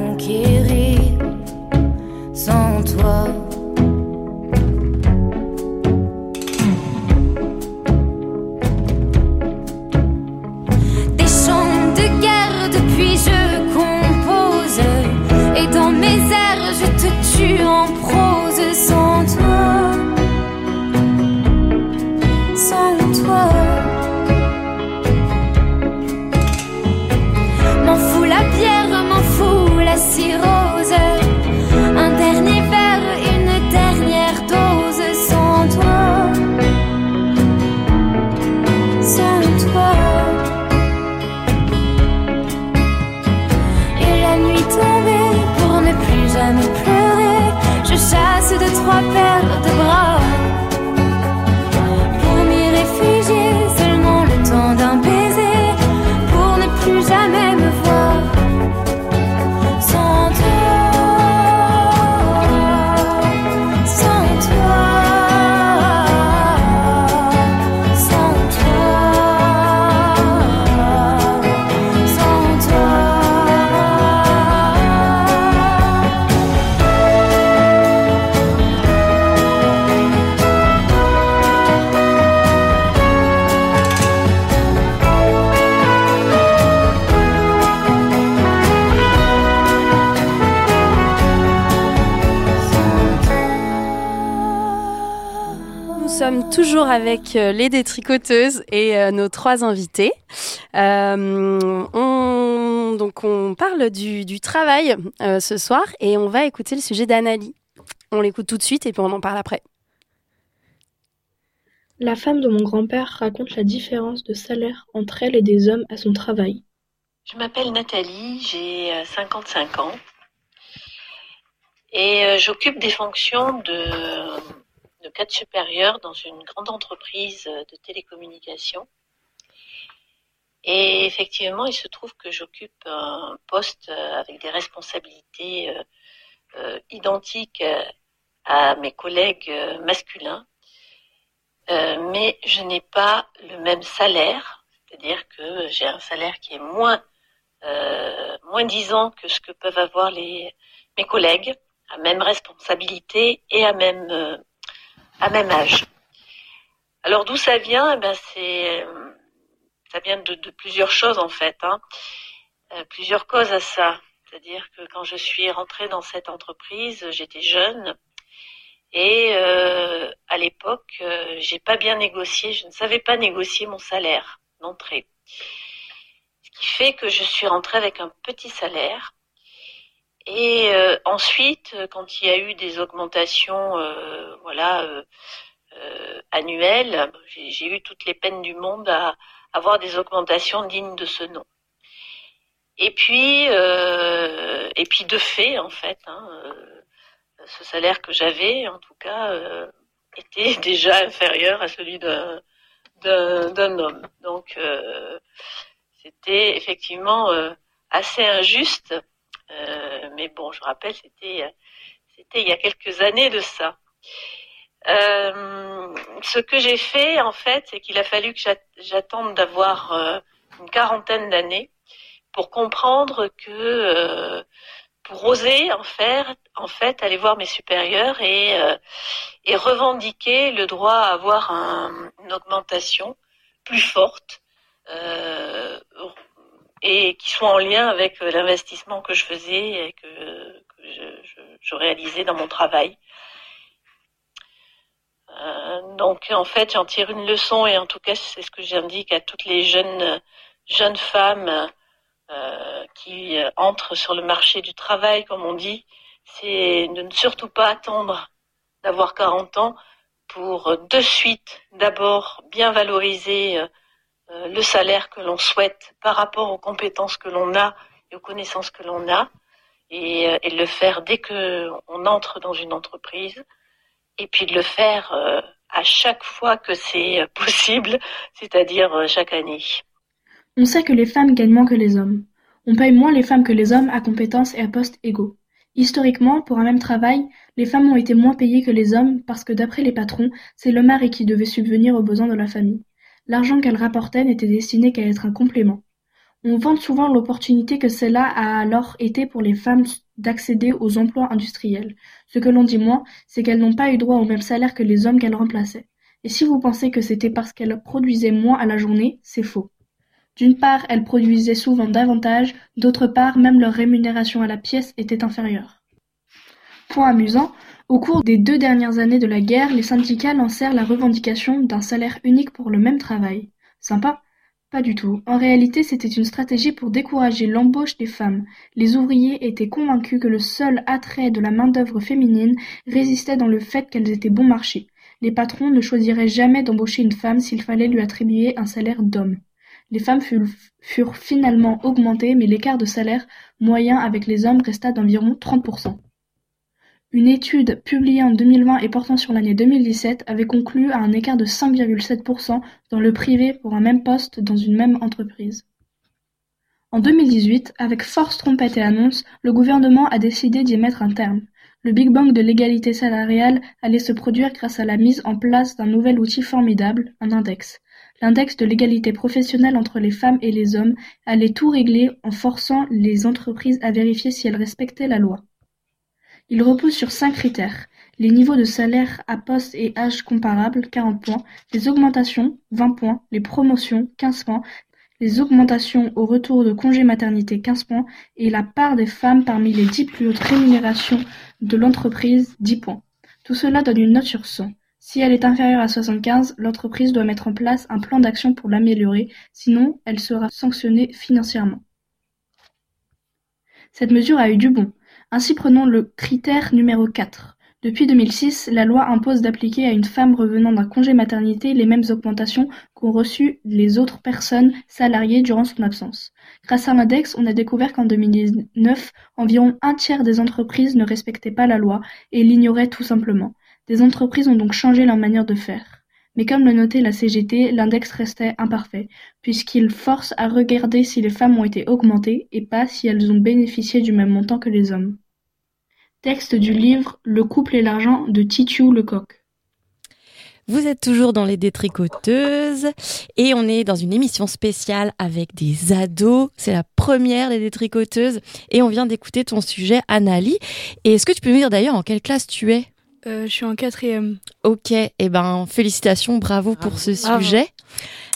avec euh, les détricoteuses et euh, nos trois invités. Euh, on, donc on parle du, du travail euh, ce soir et on va écouter le sujet d'Annalie. On l'écoute tout de suite et puis on en parle après. La femme de mon grand-père raconte la différence de salaire entre elle et des hommes à son travail. Je m'appelle Nathalie, j'ai euh, 55 ans et j'occupe des fonctions de, de cadre supérieur dans une grande entreprise euh, de télécommunications. Et effectivement, il se trouve que j'occupe un poste euh, avec des responsabilités euh, identiques à mes collègues masculins. mais je n'ai pas le même salaire, c'est-à-dire que j'ai un salaire qui est moins euh, moins disant que ce que peuvent avoir les mes collègues à même responsabilité et à même à même âge. Alors d'où ça vient? Eh ben c'est ça vient de, de, plusieurs choses en fait, hein. euh, plusieurs causes à ça. C'est-à-dire que quand je suis rentrée dans cette entreprise, j'étais jeune et euh, à l'époque, euh, j'ai pas bien négocié, je ne savais pas négocier mon salaire d'entrée. Ce qui fait que je suis rentrée avec un petit salaire. Et euh, ensuite, quand il y a eu des augmentations, euh, voilà, euh, annuelles, j'ai eu toutes les peines du monde à avoir des augmentations dignes de ce nom. Et puis, euh, et puis de fait, en fait, hein, euh, ce salaire que j'avais, en tout cas, euh, était déjà inférieur à celui d'un d'un homme. Donc, euh, c'était effectivement euh, assez injuste. Euh, mais bon, je rappelle, c'était c'était il y a quelques années de ça. Euh, ce que j'ai fait, en fait, c'est qu'il a fallu que j'attende d'avoir euh, une quarantaine d'années pour comprendre que euh, pour oser en faire, en fait, aller voir mes supérieurs et, et revendiquer le droit à avoir un, une augmentation plus forte et qui soit en lien avec l'investissement que je faisais et que, je, réalisais dans mon travail. Euh, donc en fait, j'en tire une leçon et en tout cas, c'est ce que j'indique à toutes les jeunes jeunes femmes euh, qui entrent sur le marché du travail, comme on dit, c'est de ne surtout pas attendre d'avoir 40 ans pour de suite d'abord bien valoriser euh, le salaire que l'on souhaite par rapport aux compétences que l'on a et aux connaissances que l'on a et, et le faire dès que on entre dans une entreprise et puis de le faire euh, à chaque fois que c'est possible, c'est-à-dire euh, chaque année. On sait que les femmes gagnent moins que les hommes. On paye moins les femmes que les hommes à compétences et à postes égaux. Historiquement, pour un même travail, les femmes ont été moins payées que les hommes parce que d'après les patrons, c'est le mari qui devait subvenir aux besoins de la famille. L'argent qu'elles rapportaient n'était destiné qu'à être un complément. On vante souvent l'opportunité que cela a alors été pour les femmes d'accéder aux emplois industriels. Ce que l'on dit moins, c'est qu'elles n'ont pas eu droit au même salaire que les hommes qu'elles remplaçaient. Et si vous pensez que c'était parce qu'elles produisaient moins à la journée, c'est faux. D'une part, elles produisaient souvent davantage, d'autre part, même leur rémunération à la pièce était inférieure. Point amusant, au cours des deux dernières années de la guerre, les syndicats lancèrent la revendication d'un salaire unique pour le même travail. Sympa? Pas du tout. En réalité, c'était une stratégie pour décourager l'embauche des femmes. Les ouvriers étaient convaincus que le seul attrait de la main-d'œuvre féminine résistait dans le fait qu'elles étaient bon marché. Les patrons ne choisiraient jamais d'embaucher une femme s'il fallait lui attribuer un salaire d'homme. Les femmes furent, finalement augmentées, mais l'écart de salaire moyen avec les hommes resta d'environ 30%. Une étude publiée en 2020 et portant sur l'année 2017 avait conclu à un écart de 5,7% dans le privé pour un même poste dans une même entreprise. En 2018, avec force trompette et annonce, le gouvernement a décidé d'y mettre un terme. Le Big Bang de l'égalité salariale allait se produire grâce à la mise en place d'un nouvel outil formidable, un index. L'index de l'égalité professionnelle entre les femmes et les hommes allait tout régler en forçant les entreprises à vérifier si elles respectaient la loi. Il repose sur cinq critères: les niveaux de salaire à poste et âge comparables, 40 points, les augmentations, 20 points, les promotions, 15 points, les augmentations au retour de congé maternité, 15 points, et la part des femmes parmi les 10 plus hautes rémunérations de l'entreprise, 10 points. Tout cela donne une note sur 100. Si elle est inférieure à 75, l'entreprise doit mettre en place un plan d'action pour l'améliorer, sinon elle sera sanctionnée financièrement. Cette mesure a eu du bon. Ainsi prenons le critère numéro 4. Depuis 2006, la loi impose d'appliquer à une femme revenant d'un congé maternité les mêmes augmentations qu'ont reçues les autres personnes salariées durant son absence. Grâce à l'index, on a découvert qu'en 2019, environ un tiers des entreprises ne respectaient pas la loi et l'ignoraient tout simplement. Des entreprises ont donc changé leur manière de faire. Mais comme le notait la CGT, l'index restait imparfait, puisqu'il force à regarder si les femmes ont été augmentées et pas si elles ont bénéficié du même montant que les hommes. Texte du livre Le couple et l'argent de Titiou Lecoq. Vous êtes toujours dans les détricoteuses et on est dans une émission spéciale avec des ados. C'est la première des détricoteuses et on vient d'écouter ton sujet, Anali. Et est-ce que tu peux me dire d'ailleurs en quelle classe tu es? Euh, je suis en quatrième. Ok, et ben félicitations, bravo pour ce sujet.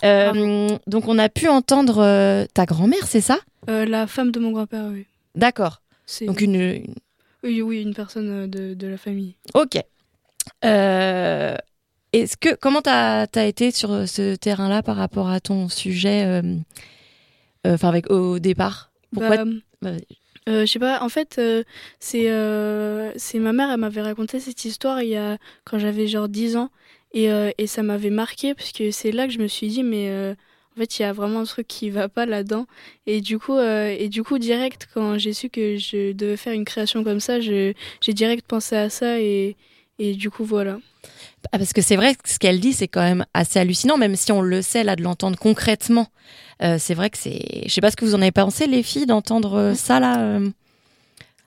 Euh, donc on a pu entendre euh, ta grand-mère, c'est ça? Euh, la femme de mon grand-père, oui. D'accord. Donc une, une- Oui, oui, une personne de, de la famille. Ok. Euh, Est-ce que comment t'as as été sur ce terrain-là par rapport à ton sujet, euh, euh, enfin avec au départ? Pourquoi Bah, Euh, je sais pas, en fait, euh, c'est euh, ma mère, elle m'avait raconté cette histoire il y a, quand j'avais genre 10 ans. Et, euh, et ça m'avait marqué parce que c'est là que je me suis dit, mais euh, en fait, il y a vraiment un truc qui va pas là-dedans. Et du coup, euh, et du coup, direct, quand j'ai su que je devais faire une création comme ça, j'ai direct pensé à ça et, et du coup, voilà. Ah, Parce que c'est vrai que ce qu'elle dit, c'est quand même assez hallucinant, même si on le sait là de l'entendre concrètement. Euh, c'est vrai que c'est. Je sais pas ce que vous en avez pensé, les filles, d'entendre euh, ça là. euh.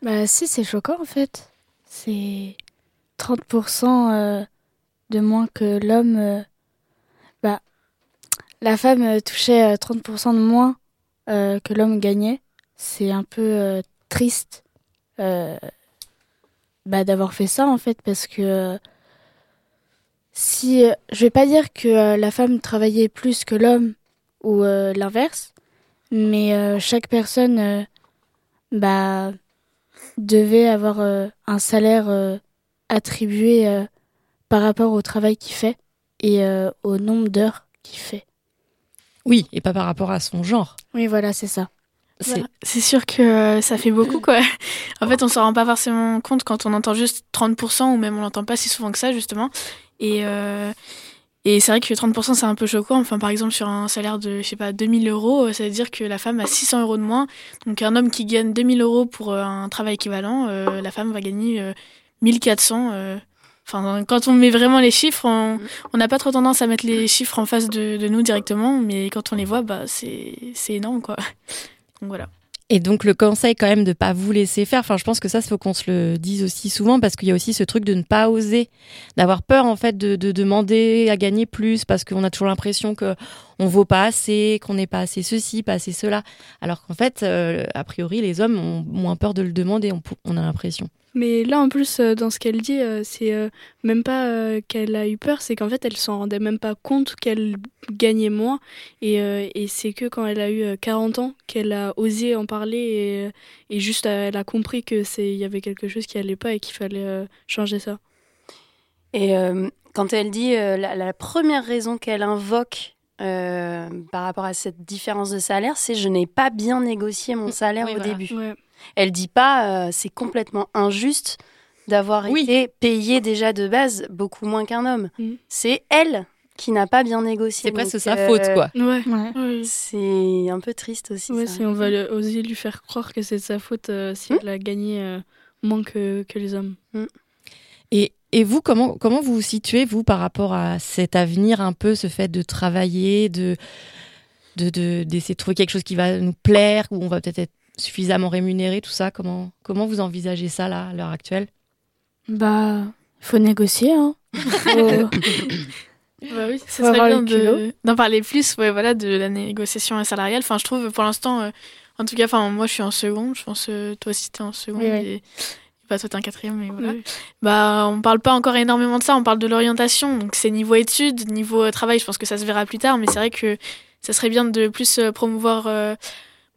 Bah si, c'est choquant en fait. C'est 30% euh, de moins que l'homme. euh, Bah, la femme touchait euh, 30% de moins euh, que l'homme gagnait. C'est un peu euh, triste euh, bah, d'avoir fait ça en fait parce que si euh, je vais pas dire que euh, la femme travaillait plus que l'homme ou euh, l'inverse, mais euh, chaque personne euh, bah devait avoir un salaire attribué par rapport au travail qu'il fait et au nombre d'heures qu'il fait. Oui, et pas par rapport à son genre. Oui, voilà, c'est ça. C'est- sûr que euh, ça fait beaucoup, quoi. En fait, on s'en rend pas forcément compte quand on entend juste 30%, ou même on l'entend pas si souvent que ça, justement. Et, euh, et c'est vrai que 30%, c'est un peu choquant. Enfin, par exemple, sur un salaire de, je sais pas, 2000 euros, euh, ça veut dire que la femme a 600 euros de moins. Donc, un homme qui gagne 2000 euros pour un travail équivalent, euh, la femme va gagner euh, 1400. euh. Enfin, quand on met vraiment les chiffres, on on n'a pas trop tendance à mettre les chiffres en face de, de nous directement, mais quand on les voit, bah, c'est c'est énorme, quoi. Et donc le conseil quand même de pas vous laisser faire. Enfin, je pense que ça, il faut qu'on se le dise aussi souvent parce qu'il y a aussi ce truc de ne pas oser, d'avoir peur en fait de demander à gagner plus parce qu'on a toujours l'impression que on vaut pas assez, qu'on n'est pas assez ceci, pas assez cela. Alors qu'en fait, euh, a priori, les hommes ont moins peur de le demander. On, a l'impression. Mais là, en plus, euh, dans ce qu'elle dit, euh, c'est euh, même pas euh, qu'elle a eu peur, c'est qu'en fait, elle s'en rendait même pas compte qu'elle gagnait moins. Et, euh, et c'est que quand elle a eu euh, 40 ans qu'elle a osé en parler et, et juste euh, elle a compris que c'est il y avait quelque chose qui allait pas et qu'il fallait euh, changer ça. Et euh, quand elle dit euh, la, la première raison qu'elle invoque euh, par rapport à cette différence de salaire, c'est je n'ai pas bien négocié mon salaire Oui, au voilà. début. Ouais. Elle dit pas euh, c'est complètement injuste d'avoir été payée déjà de base beaucoup moins qu'un homme. C'est elle qui n'a pas bien négocié. C'est presque sa faute, quoi. Ouais. C'est un peu triste aussi. Ouais, ça. si on va le- oser lui faire croire que c'est de sa faute euh, si elle a gagné euh, moins que, que les hommes. Et, et vous, comment, comment vous vous situez, vous, par rapport à cet avenir, un peu, ce fait de travailler, de de- de- d'essayer de, trouver quelque chose qui va nous plaire, où on va peut-être être suffisamment rémunéré, tout ça? Comment, comment vous envisagez ça, là, à l'heure actuelle? Bah, faut négocier, hein. Faut- Bah oui, ce Faut serait bien de- d'en parler plus, ouais, voilà, de la négociation salariale. Enfin, je trouve pour l'instant, euh, en tout cas, enfin, moi je suis en seconde, je pense euh, toi aussi t'es en seconde, Oui, pas toi t'es en quatrième, mais voilà. Bah, on parle pas encore énormément de ça, on parle de l'orientation, donc c'est niveau études, niveau euh, travail, je pense que ça se verra plus tard, mais c'est vrai que ça serait bien de plus euh, promouvoir. euh,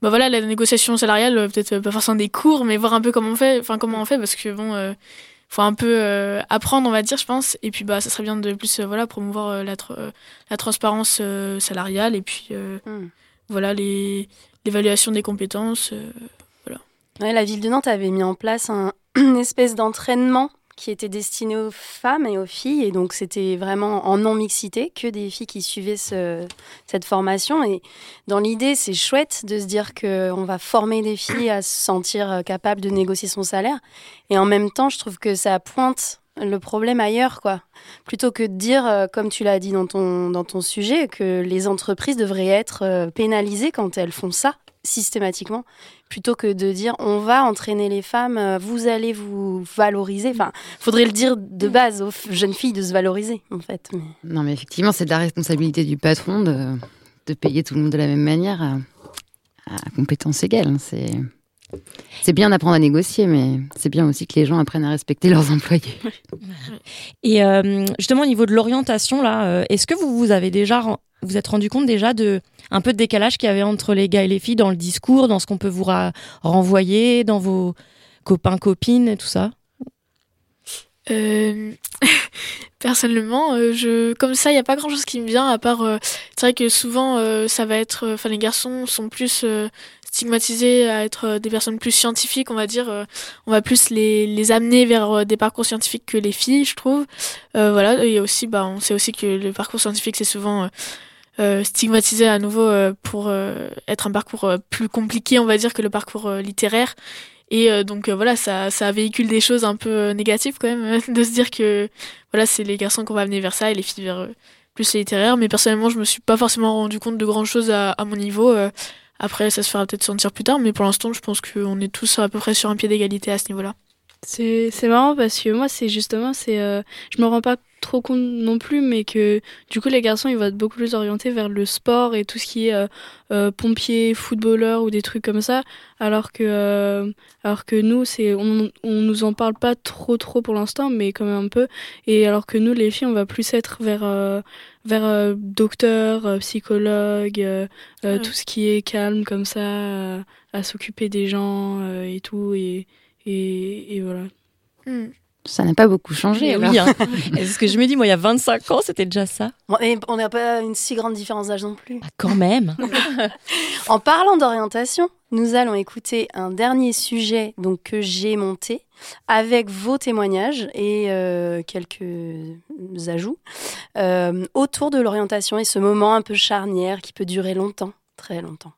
bah voilà, la négociation salariale, peut-être pas forcément des cours, mais voir un peu comment on fait, enfin comment on fait, parce que bon, euh, faut un peu euh, apprendre, on va dire, je pense. Et puis bah, ça serait bien de plus, voilà, promouvoir la, tr- la transparence salariale et puis euh, voilà l'évaluation des compétences. voilà. Ouais, la ville de Nantes avait mis en place un, une espèce d'entraînement qui était destiné aux femmes et aux filles. Et donc, c'était vraiment en non-mixité, que des filles qui suivaient ce- cette formation. Et dans l'idée, c'est chouette de se dire qu'on va former des filles à se sentir euh, capables de négocier son salaire. Et en même temps, je trouve que ça pointe le problème ailleurs, quoi. Plutôt que de dire, euh, comme tu l'as dit dans ton, dans ton sujet, que les entreprises devraient être euh, pénalisées quand elles font ça. Systématiquement, plutôt que de dire on va entraîner les femmes, euh, vous allez vous valoriser. Enfin, faudrait le dire de base aux jeunes filles de se valoriser, en fait. Mais... Non, mais effectivement, c'est de la responsabilité du patron de, de payer tout le monde de la même manière à, à compétences égales. hein. C'est. C'est bien d'apprendre à négocier, mais c'est bien aussi que les gens apprennent à respecter leurs employés. Et euh, justement, au niveau de l'orientation, là, euh, est-ce que vous vous avez déjà vous êtes rendu compte déjà de un peu de décalage qu'il y avait entre les gars et les filles dans le discours, dans ce qu'on peut vous renvoyer, dans vos copains copines et tout ça? Euh, personnellement, euh, je comme ça, il y a pas grand chose qui me vient à part. euh, c'est vrai que souvent, euh, ça va être. Enfin, les garçons sont plus stigmatisés à être euh, des personnes plus scientifiques, on va dire. euh, on va plus les amener vers euh, des parcours scientifiques que les filles, je trouve. Voilà. Et aussi, bah, on sait aussi que le parcours scientifique, c'est souvent stigmatisé à nouveau pour être un parcours plus compliqué, on va dire, que le parcours littéraire. Et donc voilà, ça, ça véhicule des choses un peu négatives quand même, de se dire que voilà, c'est les garçons qu'on va amener vers ça et les filles vers plus littéraires. Mais personnellement, je me suis pas forcément rendu compte de grand chose à, mon niveau. Après, ça se fera peut-être sentir plus tard, mais pour l'instant, je pense qu'on est tous à peu près sur un pied d'égalité à ce niveau-là. C'est marrant parce que moi, c'est justement, c'est, euh, je me rends pas trop compte non plus, mais que du coup, les garçons, ils vont être beaucoup plus orientés vers le sport et tout ce qui est euh, euh, pompier, footballeur ou des trucs comme ça, alors que, euh, alors que nous, c'est, on, on nous en parle pas trop, trop pour l'instant, mais quand même un peu. Et alors que nous, les filles, on va plus être vers, euh, vers euh, docteur, psychologue, Ouais. tout ce qui est calme comme ça, à s'occuper des gens et tout, et, et, et voilà. Ça n'a pas beaucoup changé. Eh alors. oui, hein. Ce que je me dis, moi, il y a 25 ans, c'était déjà ça. Bon, et on n'a pas une si grande différence d'âge non plus. Quand même. En parlant d'orientation, nous allons écouter un dernier sujet donc que j'ai monté avec vos témoignages et euh, quelques ajouts euh, autour de l'orientation et ce moment un peu charnière qui peut durer longtemps, très longtemps.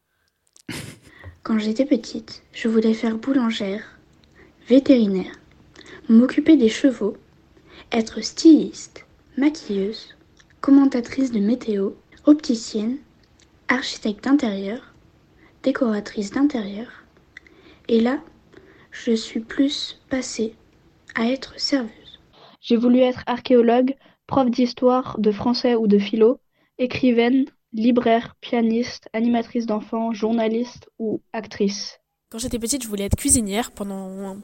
Quand j'étais petite, je voulais faire boulangère, vétérinaire, m'occuper des chevaux, être styliste, maquilleuse, commentatrice de météo, opticienne, architecte d'intérieur, décoratrice d'intérieur. Et là, je suis plus passée à être serveuse. J'ai voulu être archéologue, prof d'histoire, de français ou de philo, écrivaine, libraire, pianiste, animatrice d'enfants, journaliste ou actrice. Quand j'étais petite, je voulais être cuisinière pendant,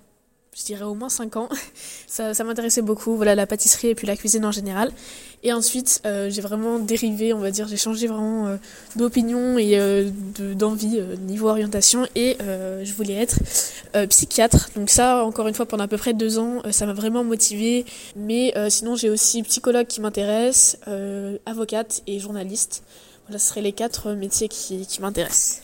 je dirais au moins 5 ans. Ça, ça m'intéressait beaucoup, voilà, la pâtisserie et puis la cuisine en général. Et ensuite, euh, j'ai vraiment dérivé, on va dire, j'ai changé vraiment euh, d'opinion et euh, de- d'envie euh, niveau orientation. Et euh, je voulais être euh, psychiatre. Donc ça, encore une fois, pendant à peu près deux ans, ça m'a vraiment motivée. Mais sinon, j'ai aussi psychologue qui m'intéresse, avocate et journaliste. Voilà, ce seraient les quatre métiers qui, qui m'intéressent.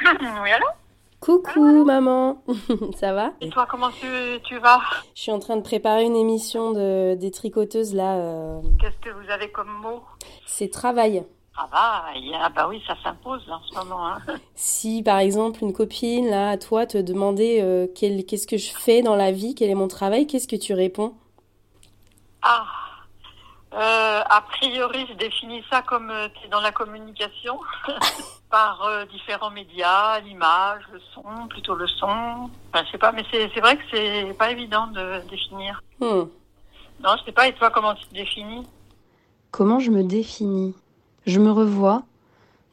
Oui, allô? Coucou maman, ça va? Et toi, comment tu, tu vas? Je suis en train de préparer une émission de, des tricoteuses là. euh, Qu'est-ce que vous avez comme mot? C'est travail. Travail. Ah bah oui, ça s'impose là, en ce moment. Hein. Si par exemple une copine là, à toi, te demandait euh, quel- qu'est-ce que je fais dans la vie, quel est mon travail, qu'est-ce que tu réponds? Ah, euh, a priori, je définis ça comme tu es dans la communication par euh, différents médias, l'image, le son, plutôt le son. Enfin, je sais pas, mais c'est c'est vrai que c'est pas évident de définir. Hmm. Non, je sais pas. Et toi, comment tu te définis? Comment je me définis? Je me revois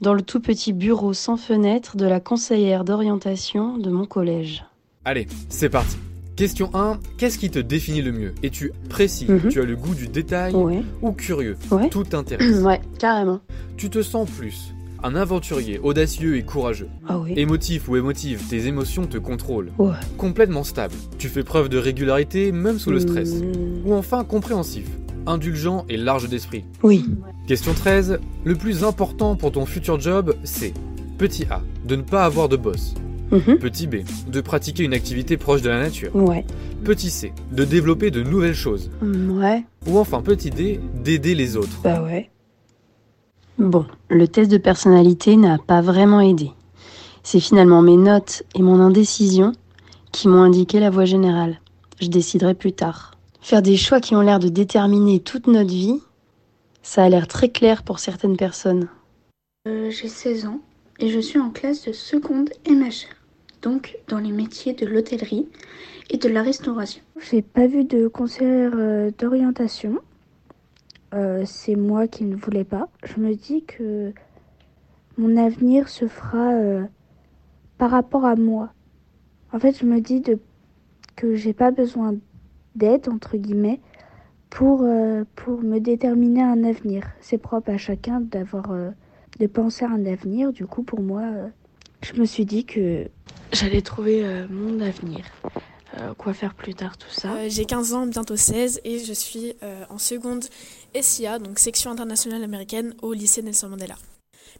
dans le tout petit bureau sans fenêtre de la conseillère d'orientation de mon collège. Allez, c'est parti. Question 1, qu'est-ce qui te définit le mieux? Es-tu précis? Mhm. Tu as le goût du détail Ouais. Ou curieux? Ouais. Tout t'intéresse. ouais, carrément. Tu te sens plus un aventurier, audacieux et courageux. Ah oui. Émotif ou émotive, tes émotions te contrôlent. Ouais. Complètement stable. Tu fais preuve de régularité même sous le stress. Hmm. Ou enfin compréhensif, indulgent et large d'esprit. Oui. Question 13. Le plus important pour ton futur job, c'est Petit A. De ne pas avoir de boss. Mhm. Petit B. De pratiquer une activité proche de la nature. Ouais. Petit C. De développer de nouvelles choses. Hmm, Ouais. Ou enfin petit D. D'aider les autres. Bah ouais. Bon, le test de personnalité n'a pas vraiment aidé. C'est finalement mes notes et mon indécision qui m'ont indiqué la voie générale. Je déciderai plus tard. Faire des choix qui ont l'air de déterminer toute notre vie, ça a l'air très clair pour certaines personnes. Euh, J'ai 16 ans et je suis en classe de seconde MHR, donc dans les métiers de l'hôtellerie et de la restauration. J'ai pas vu de conseillère euh, d'orientation. Euh, c'est moi qui ne voulais pas. Je me dis que mon avenir se fera euh, par rapport à moi. En fait, je me dis de, que j'ai pas besoin d'aide, entre guillemets, pour, pour me déterminer un avenir. C'est propre à chacun d'avoir, de penser à un avenir. Du coup, pour moi, je me suis dit que j'allais trouver euh, mon avenir. Euh, quoi faire plus tard, tout ça? Euh, J'ai 15 ans, bientôt 16, et je suis en seconde SIA, donc section internationale américaine, au lycée Nelson Mandela.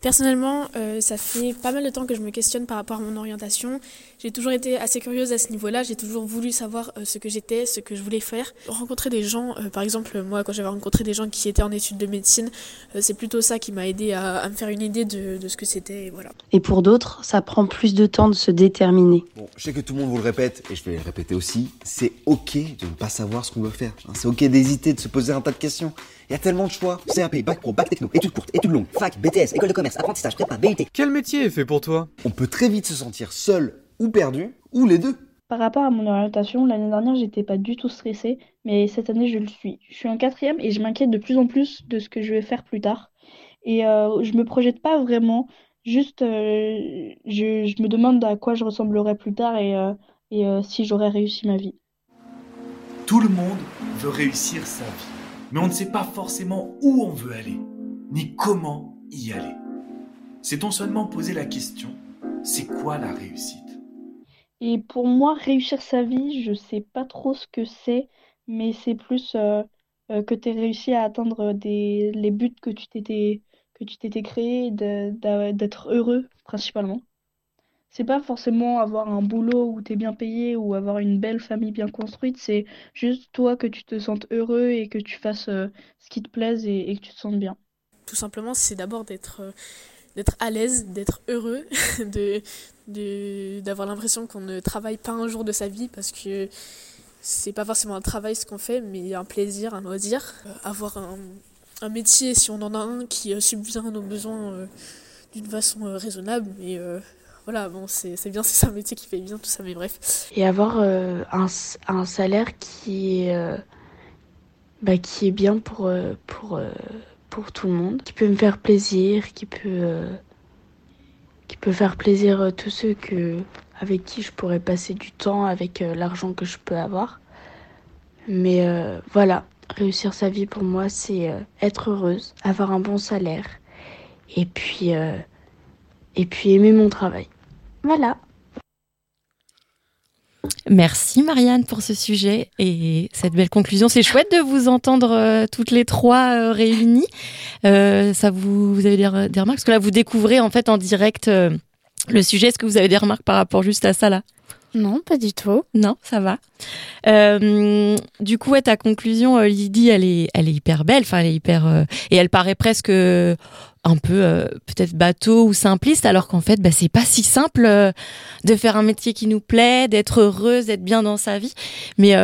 Personnellement, euh, ça fait pas mal de temps que je me questionne par rapport à mon orientation. J'ai toujours été assez curieuse à ce niveau-là. J'ai toujours voulu savoir euh, ce que j'étais, ce que je voulais faire. Rencontrer des gens, euh, par exemple, moi, quand j'avais rencontré des gens qui étaient en études de médecine, euh, c'est plutôt ça qui m'a aidé à, à me faire une idée de, de ce que c'était. et Voilà. Et pour d'autres, ça prend plus de temps de se déterminer. Bon, je sais que tout le monde vous le répète, et je vais le répéter aussi, c'est ok de ne pas savoir ce qu'on veut faire. hein. C'est ok d'hésiter, de se poser un tas de questions. Il y a tellement de choix. CAP, bac pro, bac techno, études courtes, études longues, fac, BTS, école de commerce, apprentissage, prépa, BUT. Quel métier est fait pour toi? On peut très vite se sentir seul ou perdu, ou les deux. Par rapport à mon orientation, l'année dernière, j'étais pas du tout stressée, mais cette année, je le suis. Je suis en quatrième et je m'inquiète de plus en plus de ce que je vais faire plus tard. Et euh, je me projette pas vraiment, juste euh, je, je me demande à quoi je ressemblerai plus tard et, euh, et euh, si j'aurai réussi ma vie. Tout le monde veut réussir sa vie, mais on ne sait pas forcément où on veut aller, ni comment y aller. S'est-on seulement posé la question, c'est quoi la réussite? Et pour moi, réussir sa vie, je sais pas trop ce que c'est, mais c'est plus euh, euh, que tu réussi à atteindre des, les buts que tu t'étais que tu t'étais créé, d'être heureux principalement. C'est pas forcément avoir un boulot où tu es bien payé ou avoir une belle famille bien construite, c'est juste toi que tu te sentes heureux et que tu fasses euh, ce qui te plaise et, et que tu te sentes bien. Tout simplement, c'est d'abord d'être d'être à l'aise, d'être heureux, de de- d'avoir l'impression qu'on ne travaille pas un jour de sa vie parce que c'est pas forcément un travail ce qu'on fait, mais un plaisir, un loisir. Euh, avoir un, un métier, si on en a un, qui euh, subvient à nos besoins euh, d'une façon raisonnable. Mais voilà, bon, c'est c'est bien, c'est un métier qui fait bien tout ça, mais bref. Et avoir un, un salaire qui est, bah, qui est bien pour, pour, pour tout le monde, qui peut me faire plaisir, qui peut, euh, faire plaisir à tous ceux que, avec qui je pourrais passer du temps avec euh, l'argent que je peux avoir. Mais euh, voilà, réussir sa vie pour moi, c'est euh, être heureuse, avoir un bon salaire et puis, euh, et puis aimer mon travail. Voilà. Merci Marianne pour ce sujet et cette belle conclusion. C'est chouette de vous entendre euh, toutes les trois euh, réunies. Euh, ça vous, vous avez des, des remarques? Parce que là, vous découvrez en fait en direct euh, le sujet. Est-ce que vous avez des remarques par rapport juste à ça là? Non, pas du tout. Non, ça va. Euh, du coup, ouais, ta conclusion, euh, Lydie, elle est, elle est hyper belle. Enfin, elle est hyper euh, et elle paraît presque un peu euh, peut-être bateau ou simpliste, alors qu'en fait, bah, c'est pas si simple de faire un métier qui nous plaît, d'être heureuse, d'être bien dans sa vie. Mais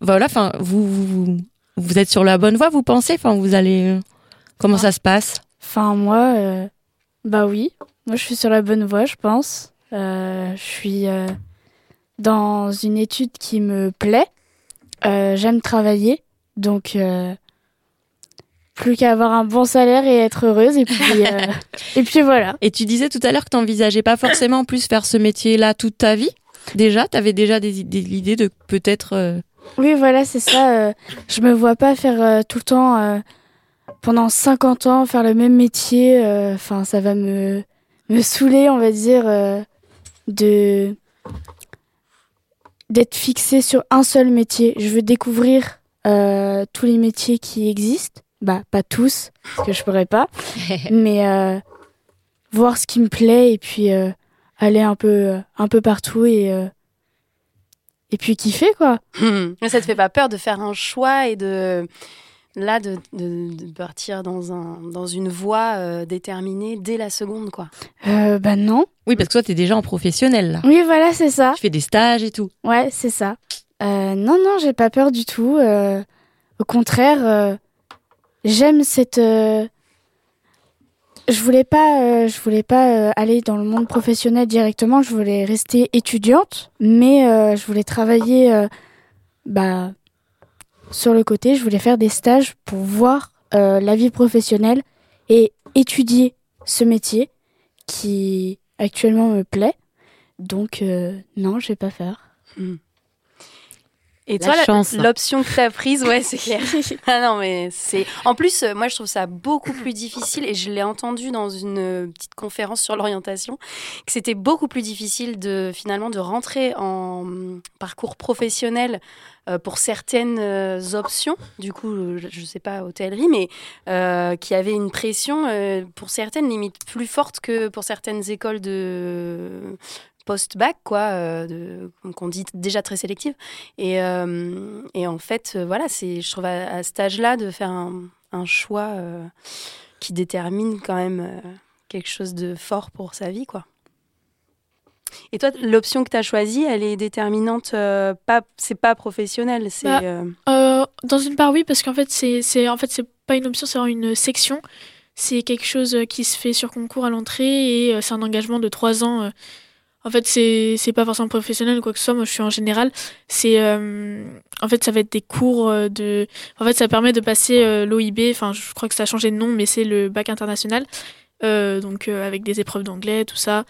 voilà, enfin, vous, vous, vous êtes sur la bonne voie, vous pensez? Enfin, vous allez. Comment ça se passe? Enfin, moi, bah oui. Moi, je suis sur la bonne voie, je pense. Je suis dans une étude qui me plaît. Euh, J'aime travailler. Donc, euh, plus qu'à avoir un bon salaire et être heureuse. Et puis, euh, et puis voilà. Et tu disais tout à l'heure que tu n'envisageais pas forcément en plus faire ce métier-là toute ta vie. Déjà, tu avais déjà des l'idée de peut-être. Oui, voilà, c'est ça. je me vois pas faire tout le temps, pendant 50 ans, faire le même métier. Enfin, ça va me, me saouler, on va dire, de d'être fixé sur un seul métier. Je veux découvrir euh, tous les métiers qui existent. Bah, pas tous, parce que je pourrais pas. mais euh, voir ce qui me plaît et puis euh, aller un peu, un peu partout et, euh, et puis kiffer, quoi. Mais ça te fait pas peur de faire un choix et de là de, de, de partir dans un dans une voie euh, déterminée dès la seconde quoi. Euh, bah non. Oui, parce que toi, tu es déjà en professionnel là. Oui, voilà, c'est ça. Tu fais des stages et tout. Ouais, c'est ça. Euh, non, non, j'ai pas peur du tout. euh, au contraire, euh, j'aime cette. euh, je voulais pas, euh, je voulais pas euh, aller dans le monde professionnel directement. Je voulais rester étudiante, mais euh, je voulais travailler, euh, bah, sur le côté. Je voulais faire des stages pour voir euh, la vie professionnelle et étudier ce métier qui actuellement me plaît. Donc euh, non, je vais pas faire. Et La toi, chance. l'option que tu as prise, ouais, c'est clair. ah non, mais c'est. En plus, euh, moi, je trouve ça beaucoup plus difficile, et je l'ai entendu dans une euh, petite conférence sur l'orientation, que c'était beaucoup plus difficile de finalement de rentrer en hum, parcours professionnel euh, pour certaines euh, options. Du coup, je, je sais pas hôtellerie, mais euh, qui avait une pression pour certaines limite plus forte que pour certaines écoles de post-bac, quoi, euh, qu'on dit déjà très sélective. Et, euh, et en fait, euh, voilà, c'est, je trouve à, à cet âge-là de faire un, un choix qui détermine quand même quelque chose de fort pour sa vie, quoi. Et toi, l'option que tu as choisie, elle est déterminante, euh, pas, c'est pas professionnel, c'est... Bah, euh, Euh, dans une part, oui, parce qu'en fait, c'est, c'est, en fait, c'est pas une option, c'est vraiment une section. C'est quelque chose qui se fait sur concours à l'entrée et c'est un engagement de trois ans. En fait, c'est, c'est pas forcément professionnel quoi que ce soit. Moi, je suis en général. C'est, euh, en fait, ça va être des cours euh, de. En fait, ça permet de passer euh, l'OIB. Enfin, je crois que ça a changé de nom, mais c'est le bac international. Euh, donc, euh, avec des épreuves d'anglais, tout ça.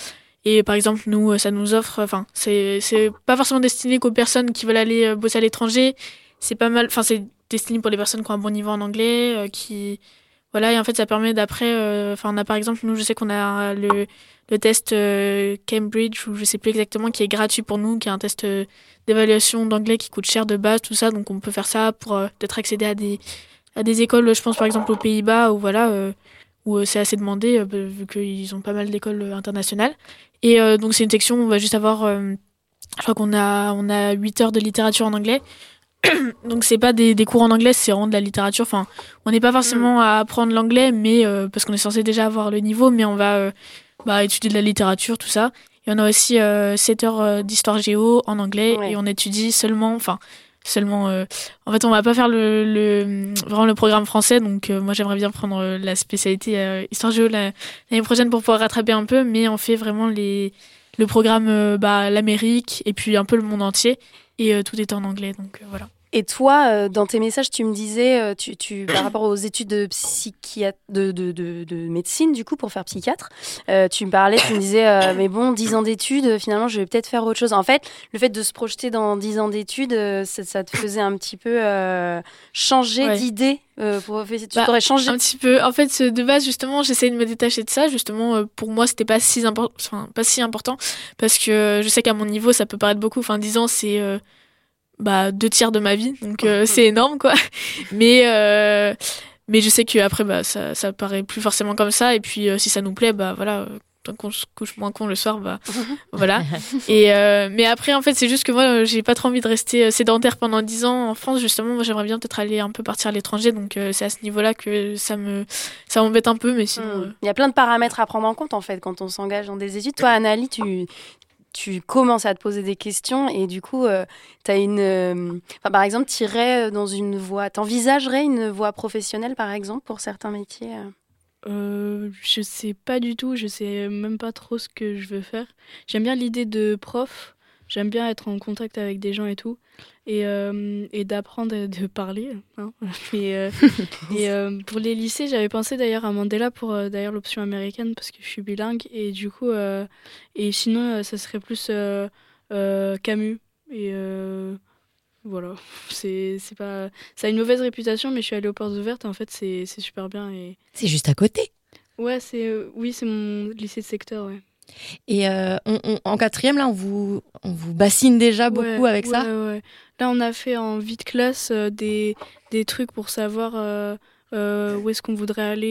Et par exemple, nous, ça nous offre. Enfin, c'est, c'est pas forcément destiné qu'aux personnes qui veulent aller bosser à l'étranger c'est pas mal enfin c'est destiné pour les personnes qui ont un bon niveau en anglais qui voilà et en fait ça permet d'après euh, enfin on a par exemple nous je sais qu'on a le le test euh, Cambridge ou je sais plus exactement qui est gratuit pour nous qui est un test euh, d'évaluation d'anglais qui coûte cher de base tout ça. Donc on peut faire ça pour peut-être accéder à des à des écoles je pense par exemple aux Pays-Bas où voilà où c'est assez demandé euh, vu qu'ils ont pas mal d'écoles internationales. Et donc c'est une section où on va juste avoir je crois qu'on a on a 8 heures de littérature en anglais donc c'est pas des, des cours en anglais, c'est vraiment de la littérature. Enfin, on n'est pas forcément à apprendre l'anglais, mais euh, parce qu'on est censé déjà avoir le niveau, mais on va euh, bah, étudier de la littérature, tout ça. Et on a aussi euh, 7 heures euh, d'histoire géo en anglais et on étudie seulement, enfin seulement. euh, en fait, on va pas faire le, le vraiment le programme français, donc euh, moi j'aimerais bien prendre la spécialité euh, histoire géo la- l'année prochaine pour pouvoir rattraper un peu, mais on fait vraiment les le programme euh, bah, l'Amérique et puis un peu le monde entier et euh, tout est en anglais, donc euh, voilà. Et toi, euh, dans tes messages, tu me disais, euh, tu, tu, par rapport aux études de, psychiat- de, de, de, de médecine, du coup, pour faire psychiatre, euh, tu me parlais, tu me disais, euh, mais bon, 10 ans d'études, finalement, je vais peut-être faire autre chose. En fait, le fait de se projeter dans 10 ans d'études, ça, ça te faisait un petit peu euh, changer Ouais. d'idée euh, pour, Tu Bah, t'aurais changé un petit peu. En fait, de base, justement, j'essayais de me détacher de ça. Justement, pour moi, c'était pas si important, enfin, pas si important, parce que je sais qu'à mon niveau, ça peut paraître beaucoup. Enfin, 10 ans, c'est euh, bah deux tiers de ma vie, donc euh, c'est énorme, quoi. Mais euh, mais je sais qu'après, bah ça, ça paraît plus forcément comme ça. Et puis, euh, si ça nous plaît, bah voilà. Tant qu'on se couche moins con le soir, bah voilà. Et mais après, en fait, c'est juste que moi, j'ai pas trop envie de rester sédentaire pendant 10 ans en France. Justement, moi, j'aimerais bien peut-être aller un peu partir à l'étranger. Donc, c'est à ce niveau-là que ça me, ça m'embête un peu. Mais sinon, euh, Il y a plein de paramètres à prendre en compte, en fait, quand on s'engage dans des études. Toi, Anali, tu, tu commences à te poser des questions et du coup, tu as une. euh, par exemple, tu irais dans une voie. T'envisagerais une voie professionnelle, par exemple, pour certains métiers euh? Euh, je sais pas du tout, je sais même pas trop ce que je veux faire. J'aime bien l'idée de prof, j'aime bien être en contact avec des gens et tout, et, euh, et d'apprendre et de parler. hein. Et, euh, et euh, pour les lycées, j'avais pensé d'ailleurs à Mandela pour euh, d'ailleurs l'option américaine parce que je suis bilingue, et du coup, et sinon, ça serait plus Camus. Et voilà, c'est pas. Ça a une mauvaise réputation, mais je suis allée aux portes ouvertes. En fait, c'est c'est super bien. Et... C'est juste à côté. Ouais, c'est euh, oui, c'est mon lycée de secteur, ouais. Et euh, on- on- en quatrième, là, on vous, on vous bassine déjà beaucoup Ouais, avec ça. ouais, ouais. Là, on a fait en vie de classe euh, des, des trucs pour savoir euh, euh, où est-ce qu'on voudrait aller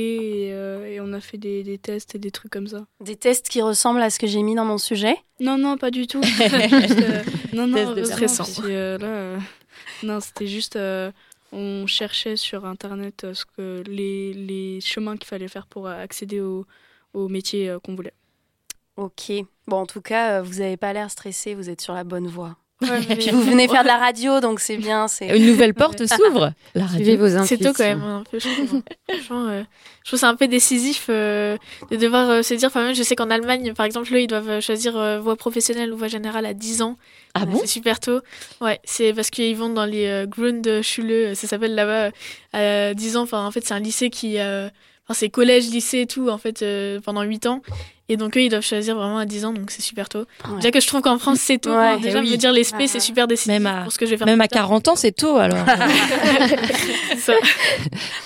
et, euh, et on a fait des, des tests et des trucs comme ça. Des tests qui ressemblent à ce que j'ai mis dans mon sujet? Non, non, pas du tout. Juste, euh, non, non, euh, euh, non, c'était juste, euh, on cherchait sur Internet ce que les, les chemins qu'il fallait faire pour accéder au, au métier qu'on voulait. Ok. Bon, en tout cas, euh, vous n'avez pas l'air stressé, vous êtes sur la bonne voie. Puis vous venez faire de la radio, donc c'est bien. c'est Une nouvelle porte s'ouvre. La radio. C'est tôt quand même, un peu, je trouve. Franchement, euh, je trouve que c'est un peu décisif euh, de devoir euh, se dire. Enfin, même, je sais qu'en Allemagne, par exemple, eux, ils doivent euh, choisir euh, voie professionnelle ou voie générale à 10 ans. Ah Euh, bon? C'est super tôt. Ouais, c'est parce qu'ils vont dans les euh, Grundschule, euh, ça s'appelle là-bas, euh, à 10 ans. Enfin, en fait, c'est un lycée qui. Euh, Enfin, c'est collège, lycée et tout, en fait, euh, pendant 8 ans. Et donc, eux, ils doivent choisir vraiment à 10 ans, donc c'est super tôt. Ouais. Déjà que je trouve qu'en France, c'est tôt. Ouais, Enfin, déjà, eh oui. me dire les c'est super décisif Même à- pour ce que je vais faire. Même à plus tard. 40 ans, c'est tôt alors. Ça.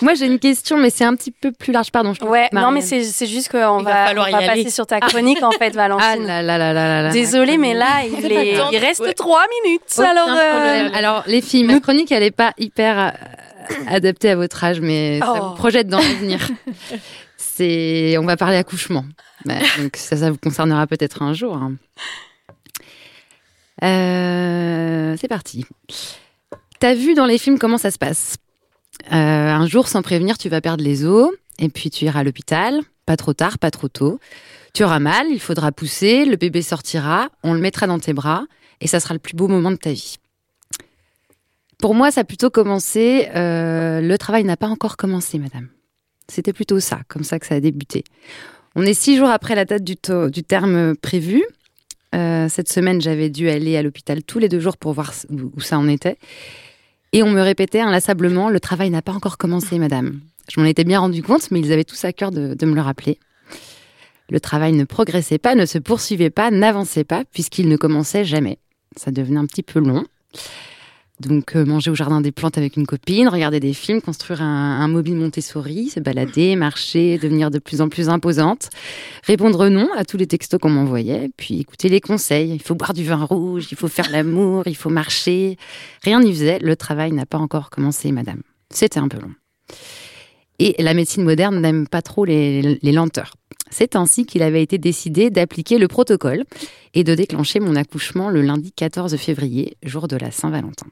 Moi, j'ai une question, mais c'est un petit peu plus large. Pardon. je Ouais, non, mais c'est c'est juste qu'on va va, on va passer sur ta chronique, en fait, Ah Valentine. là là là là là là. Désolée, mais là, il, est, il reste Ouais. trois minutes. Aucun alors, euh. Alors, les filles, ma chronique, elle est pas hyper adaptée à votre âge, mais ça Oh. vous projette dans l'avenir. C'est, on va parler accouchement. Bah, donc ça, ça vous concernera peut-être un jour. hein. Euh, c'est parti. T'as vu dans les films comment ça se passe? Euh, Un jour, sans prévenir, tu vas perdre les os, et puis tu iras à l'hôpital. Pas trop tard, pas trop tôt. Tu auras mal, il faudra pousser, le bébé sortira, on le mettra dans tes bras, et ça sera le plus beau moment de ta vie. Pour moi, ça a plutôt commencé. euh, le travail n'a pas encore commencé, madame. C'était plutôt ça, comme ça que ça a débuté. On est six jours après la date du, terme prévu. Euh, cette semaine, j'avais dû aller à l'hôpital tous les deux jours pour voir où ça en était. Et on me répétait inlassablement le travail n'a pas encore commencé, madame. Je m'en étais bien rendu compte, mais ils avaient tous à cœur de me le rappeler. Le travail ne progressait pas, ne se poursuivait pas, n'avançait pas, puisqu'il ne commençait jamais. Ça devenait un petit peu long. Donc, euh, manger au jardin des plantes avec une copine, regarder des films, construire un, un mobile Montessori, se balader, marcher, devenir de plus en plus imposante, répondre non à tous les textos qu'on m'envoyait, puis écouter les conseils. Il faut boire du vin rouge, il faut faire l'amour, il faut marcher. Rien n'y faisait. Le travail n'a pas encore commencé, madame. C'était un peu long. Et la médecine moderne n'aime pas trop les, les lenteurs. C'est ainsi qu'il avait été décidé d'appliquer le protocole et de déclencher mon accouchement le lundi 14 février, jour de la Saint-Valentin.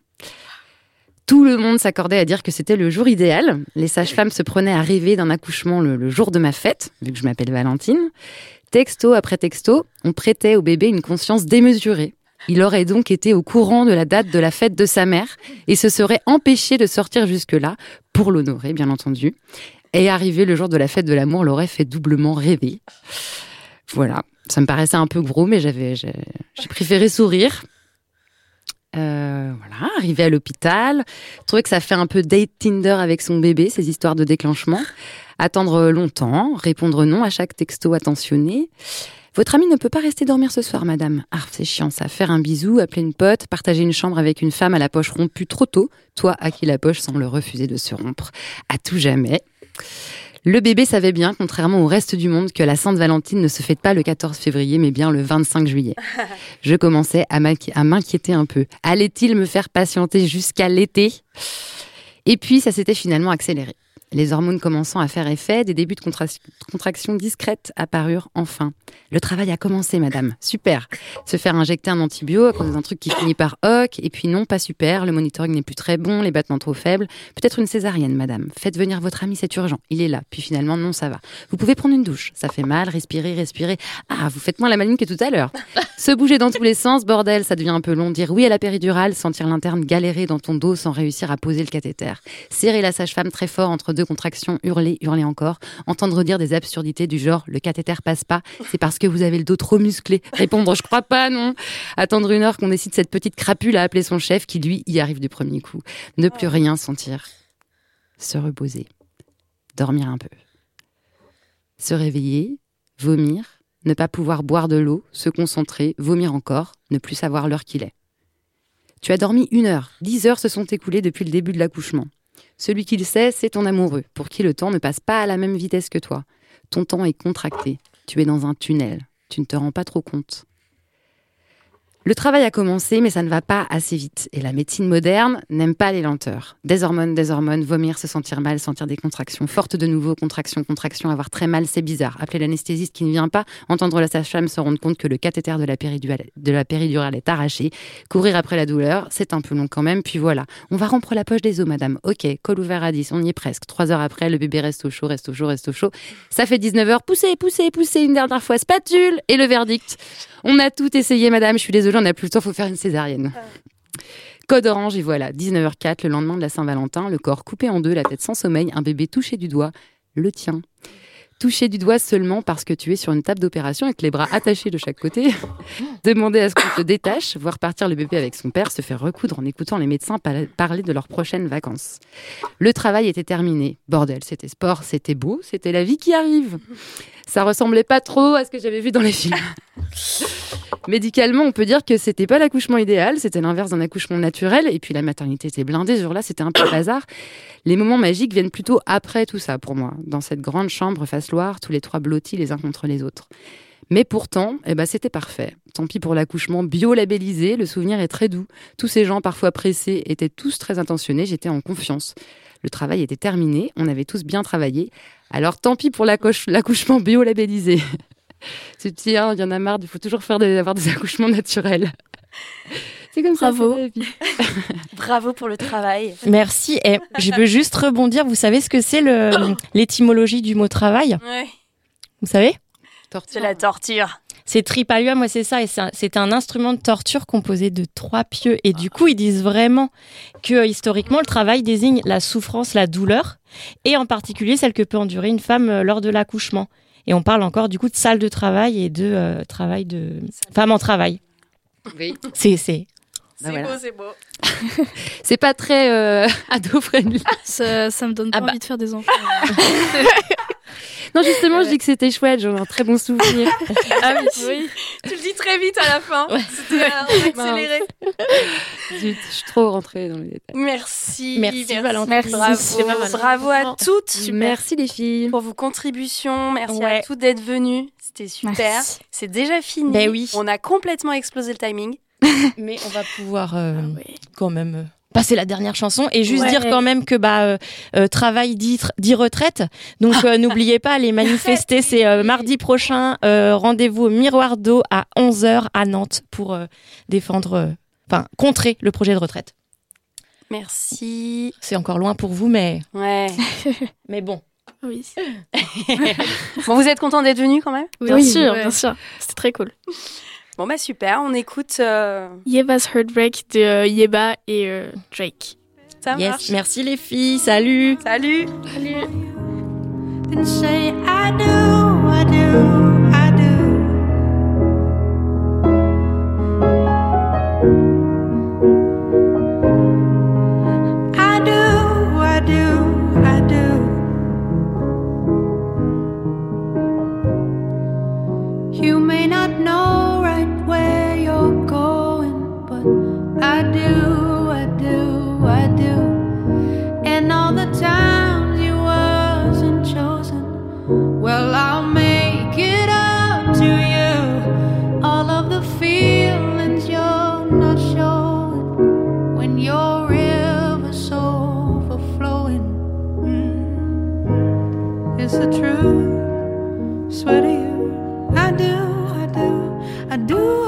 Tout le monde s'accordait à dire que c'était le jour idéal. Les sages-femmes se prenaient à rêver d'un accouchement le, jour de ma fête, vu que je m'appelle Valentine. Texto après texto, on prêtait au bébé une conscience démesurée. Il aurait donc été au courant de la date de la fête de sa mère et se serait empêché de sortir jusque-là, pour l'honorer, bien entendu. Et arrivé le jour de la fête de l'amour l'aurait fait doublement rêver. Voilà, ça me paraissait un peu gros, mais j'avais, j'ai préféré sourire. Euh, voilà, arrivé à l'hôpital, trouver que ça fait un peu date Tinder avec son bébé, ces histoires de déclenchement. Attendre longtemps, répondre non à chaque texto attentionné. Votre ami ne peut pas rester dormir ce soir, madame. Ah, c'est chiant ça. Faire un bisou, appeler une pote, partager une chambre avec une femme à la poche rompue trop tôt. Toi, à qui la poche semble refuser de se rompre. À tout jamais. Le bébé savait bien, contrairement au reste du monde, que la Sainte Valentine ne se fête pas le 14 février, mais bien le 25 juillet. Je commençais à m'inquiéter un peu. Allait-il me faire patienter jusqu'à l'été? Et puis, ça s'était finalement accéléré. Les hormones commençant à faire effet, des débuts de contra- contractions discrètes apparurent enfin. Le travail a commencé, madame. Super. Se faire injecter un antibio à cause d'un truc qui finit par hoc, et puis non, pas super, le monitoring n'est plus très bon, les battements trop faibles. Peut-être une césarienne, madame. Faites venir votre ami, c'est urgent. Il est là. Puis finalement, non, ça va. Vous pouvez prendre une douche. Ça fait mal, respirer, respirer. Ah, vous faites moins la maline que tout à l'heure. Se bouger dans tous les sens, bordel, ça devient un peu long. Dire oui à la péridurale, sentir l'interne galérer dans ton dos sans réussir à poser le cathéter. Serrer la sage-femme très fort entre deux contractions, hurler, hurler encore. Entendre dire des absurdités du genre le cathéter passe pas, c'est parce que vous avez le dos trop musclé. Répondre je crois pas, non. Attendre une heure qu'on décide cette petite crapule à appeler son chef qui lui y arrive du premier coup. Ne plus rien sentir. Se reposer. Dormir un peu. Se réveiller. Vomir. Ne pas pouvoir boire de l'eau. Se concentrer. Vomir encore. Ne plus savoir l'heure qu'il est. Tu as dormi une heure. Dix heures se sont écoulées depuis le début de l'accouchement. Celui qui le sait, c'est ton amoureux, pour qui le temps ne passe pas à la même vitesse que toi. Ton temps est contracté. Tu es dans un tunnel. Tu ne te rends pas trop compte. Le travail a commencé, mais ça ne va pas assez vite. Et la médecine moderne n'aime pas les lenteurs. Des hormones, des hormones, vomir, se sentir mal, sentir des contractions fortes de nouveau, contractions, contractions, avoir très mal, c'est bizarre. Appeler l'anesthésiste qui ne vient pas, entendre la sage-femme se rendre compte que le cathéter de la, péridurale, est arraché, courir après la douleur, c'est un peu long quand même, puis voilà. On va rompre la poche des os, madame. Ok, col ouvert à 10, on y est presque. Trois heures après, le bébé reste au chaud, reste au chaud, reste au chaud. Ça fait 19 heures, poussez, poussez, poussez une dernière fois, spatule, et le verdict. On a tout essayé, madame. Je suis désolée, on n'a plus le temps, faut faire une césarienne. Code orange, et voilà, 19h04, le lendemain de la Saint-Valentin, le corps coupé en deux, la tête sans sommeil, un bébé touché du doigt, le tien. Touché du doigt seulement parce que tu es sur une table d'opération avec les bras attachés de chaque côté. Demander à ce qu'on te détache, voir partir le bébé avec son père, se faire recoudre en écoutant les médecins par- parler de leurs prochaines vacances. Le travail était terminé. Bordel, c'était sport, c'était beau, c'était la vie qui arrive. Ça ressemblait pas trop à ce que j'avais vu dans les films. Médicalement, on peut dire que c'était pas l'accouchement idéal, c'était l'inverse d'un accouchement naturel. Et puis la maternité était blindée, ce jour-là, c'était un peu le bazar. Les moments magiques viennent plutôt après tout ça pour moi, dans cette grande chambre face Loire, tous les trois blottis les uns contre les autres. Mais pourtant, eh ben, c'était parfait. Tant pis pour l'accouchement bio-labellisé, le souvenir est très doux. Tous ces gens, parfois pressés, étaient tous très intentionnés, j'étais en confiance. Le travail était terminé, on avait tous bien travaillé. Alors tant pis pour l'accouche- l'accouchement bio-labellisé. Se dire, il y en a marre, il faut toujours faire des, avoir des accouchements naturels. C'est comme Bravo. ça. c'est la vie. Bravo pour le travail. Merci. Et je veux juste rebondir. Vous savez ce que c'est l'étymologie du mot travail? Ouais. Vous savez? C'est la torture. C'est tripalium, moi c'est ça, et c'est un- c'est un instrument de torture composé de trois pieux. Et du coup, ils disent vraiment que historiquement, le travail désigne la souffrance, la douleur, et en particulier celle que peut endurer une femme euh, lors de l'accouchement. Et on parle encore du coup de salle de travail et de euh, travail de femme en travail. Oui. C'est c'est Bah voilà. c'est beau. C'est pas très euh, ado-friendly. Ça, ça me donne pas Ah bah. envie de faire des enfants. Non, justement, je dis que c'était chouette, j'en ai un très bon souvenir. Ah oui. Tu le dis très vite à la fin. C'était euh, accéléré. Zut, je suis trop rentrée dans les détails. Merci. Merci, Valentine. Bravo, Merci. C'est pas mal. bravo à toutes. Merci les filles. Pour vos contributions. Merci Ouais. à toutes d'être venues. C'était super. Merci. C'est déjà fini. Ben oui. On a complètement explosé le timing. Mais on va pouvoir euh, quand même euh, passer la dernière chanson et juste Ouais. dire quand même que bah euh, euh, travail dit, dit retraite. Donc euh, n'oubliez pas les manifester, c'est euh, mardi prochain. euh, Rendez-vous au Miroir d'eau à 11h à Nantes pour euh, défendre, euh, enfin contrer le projet de retraite. Merci. C'est encore loin pour vous, mais Ouais. mais bon. Oui. bon, vous êtes content d'être venus quand même? Bien sûr, bien sûr. C'était très cool. Bon bah super, on écoute. euh, Yeba's Heartbreak de euh, Yeba et euh, Drake. Ça Yes, marche. merci les filles, salut. Salut. Salut. doux.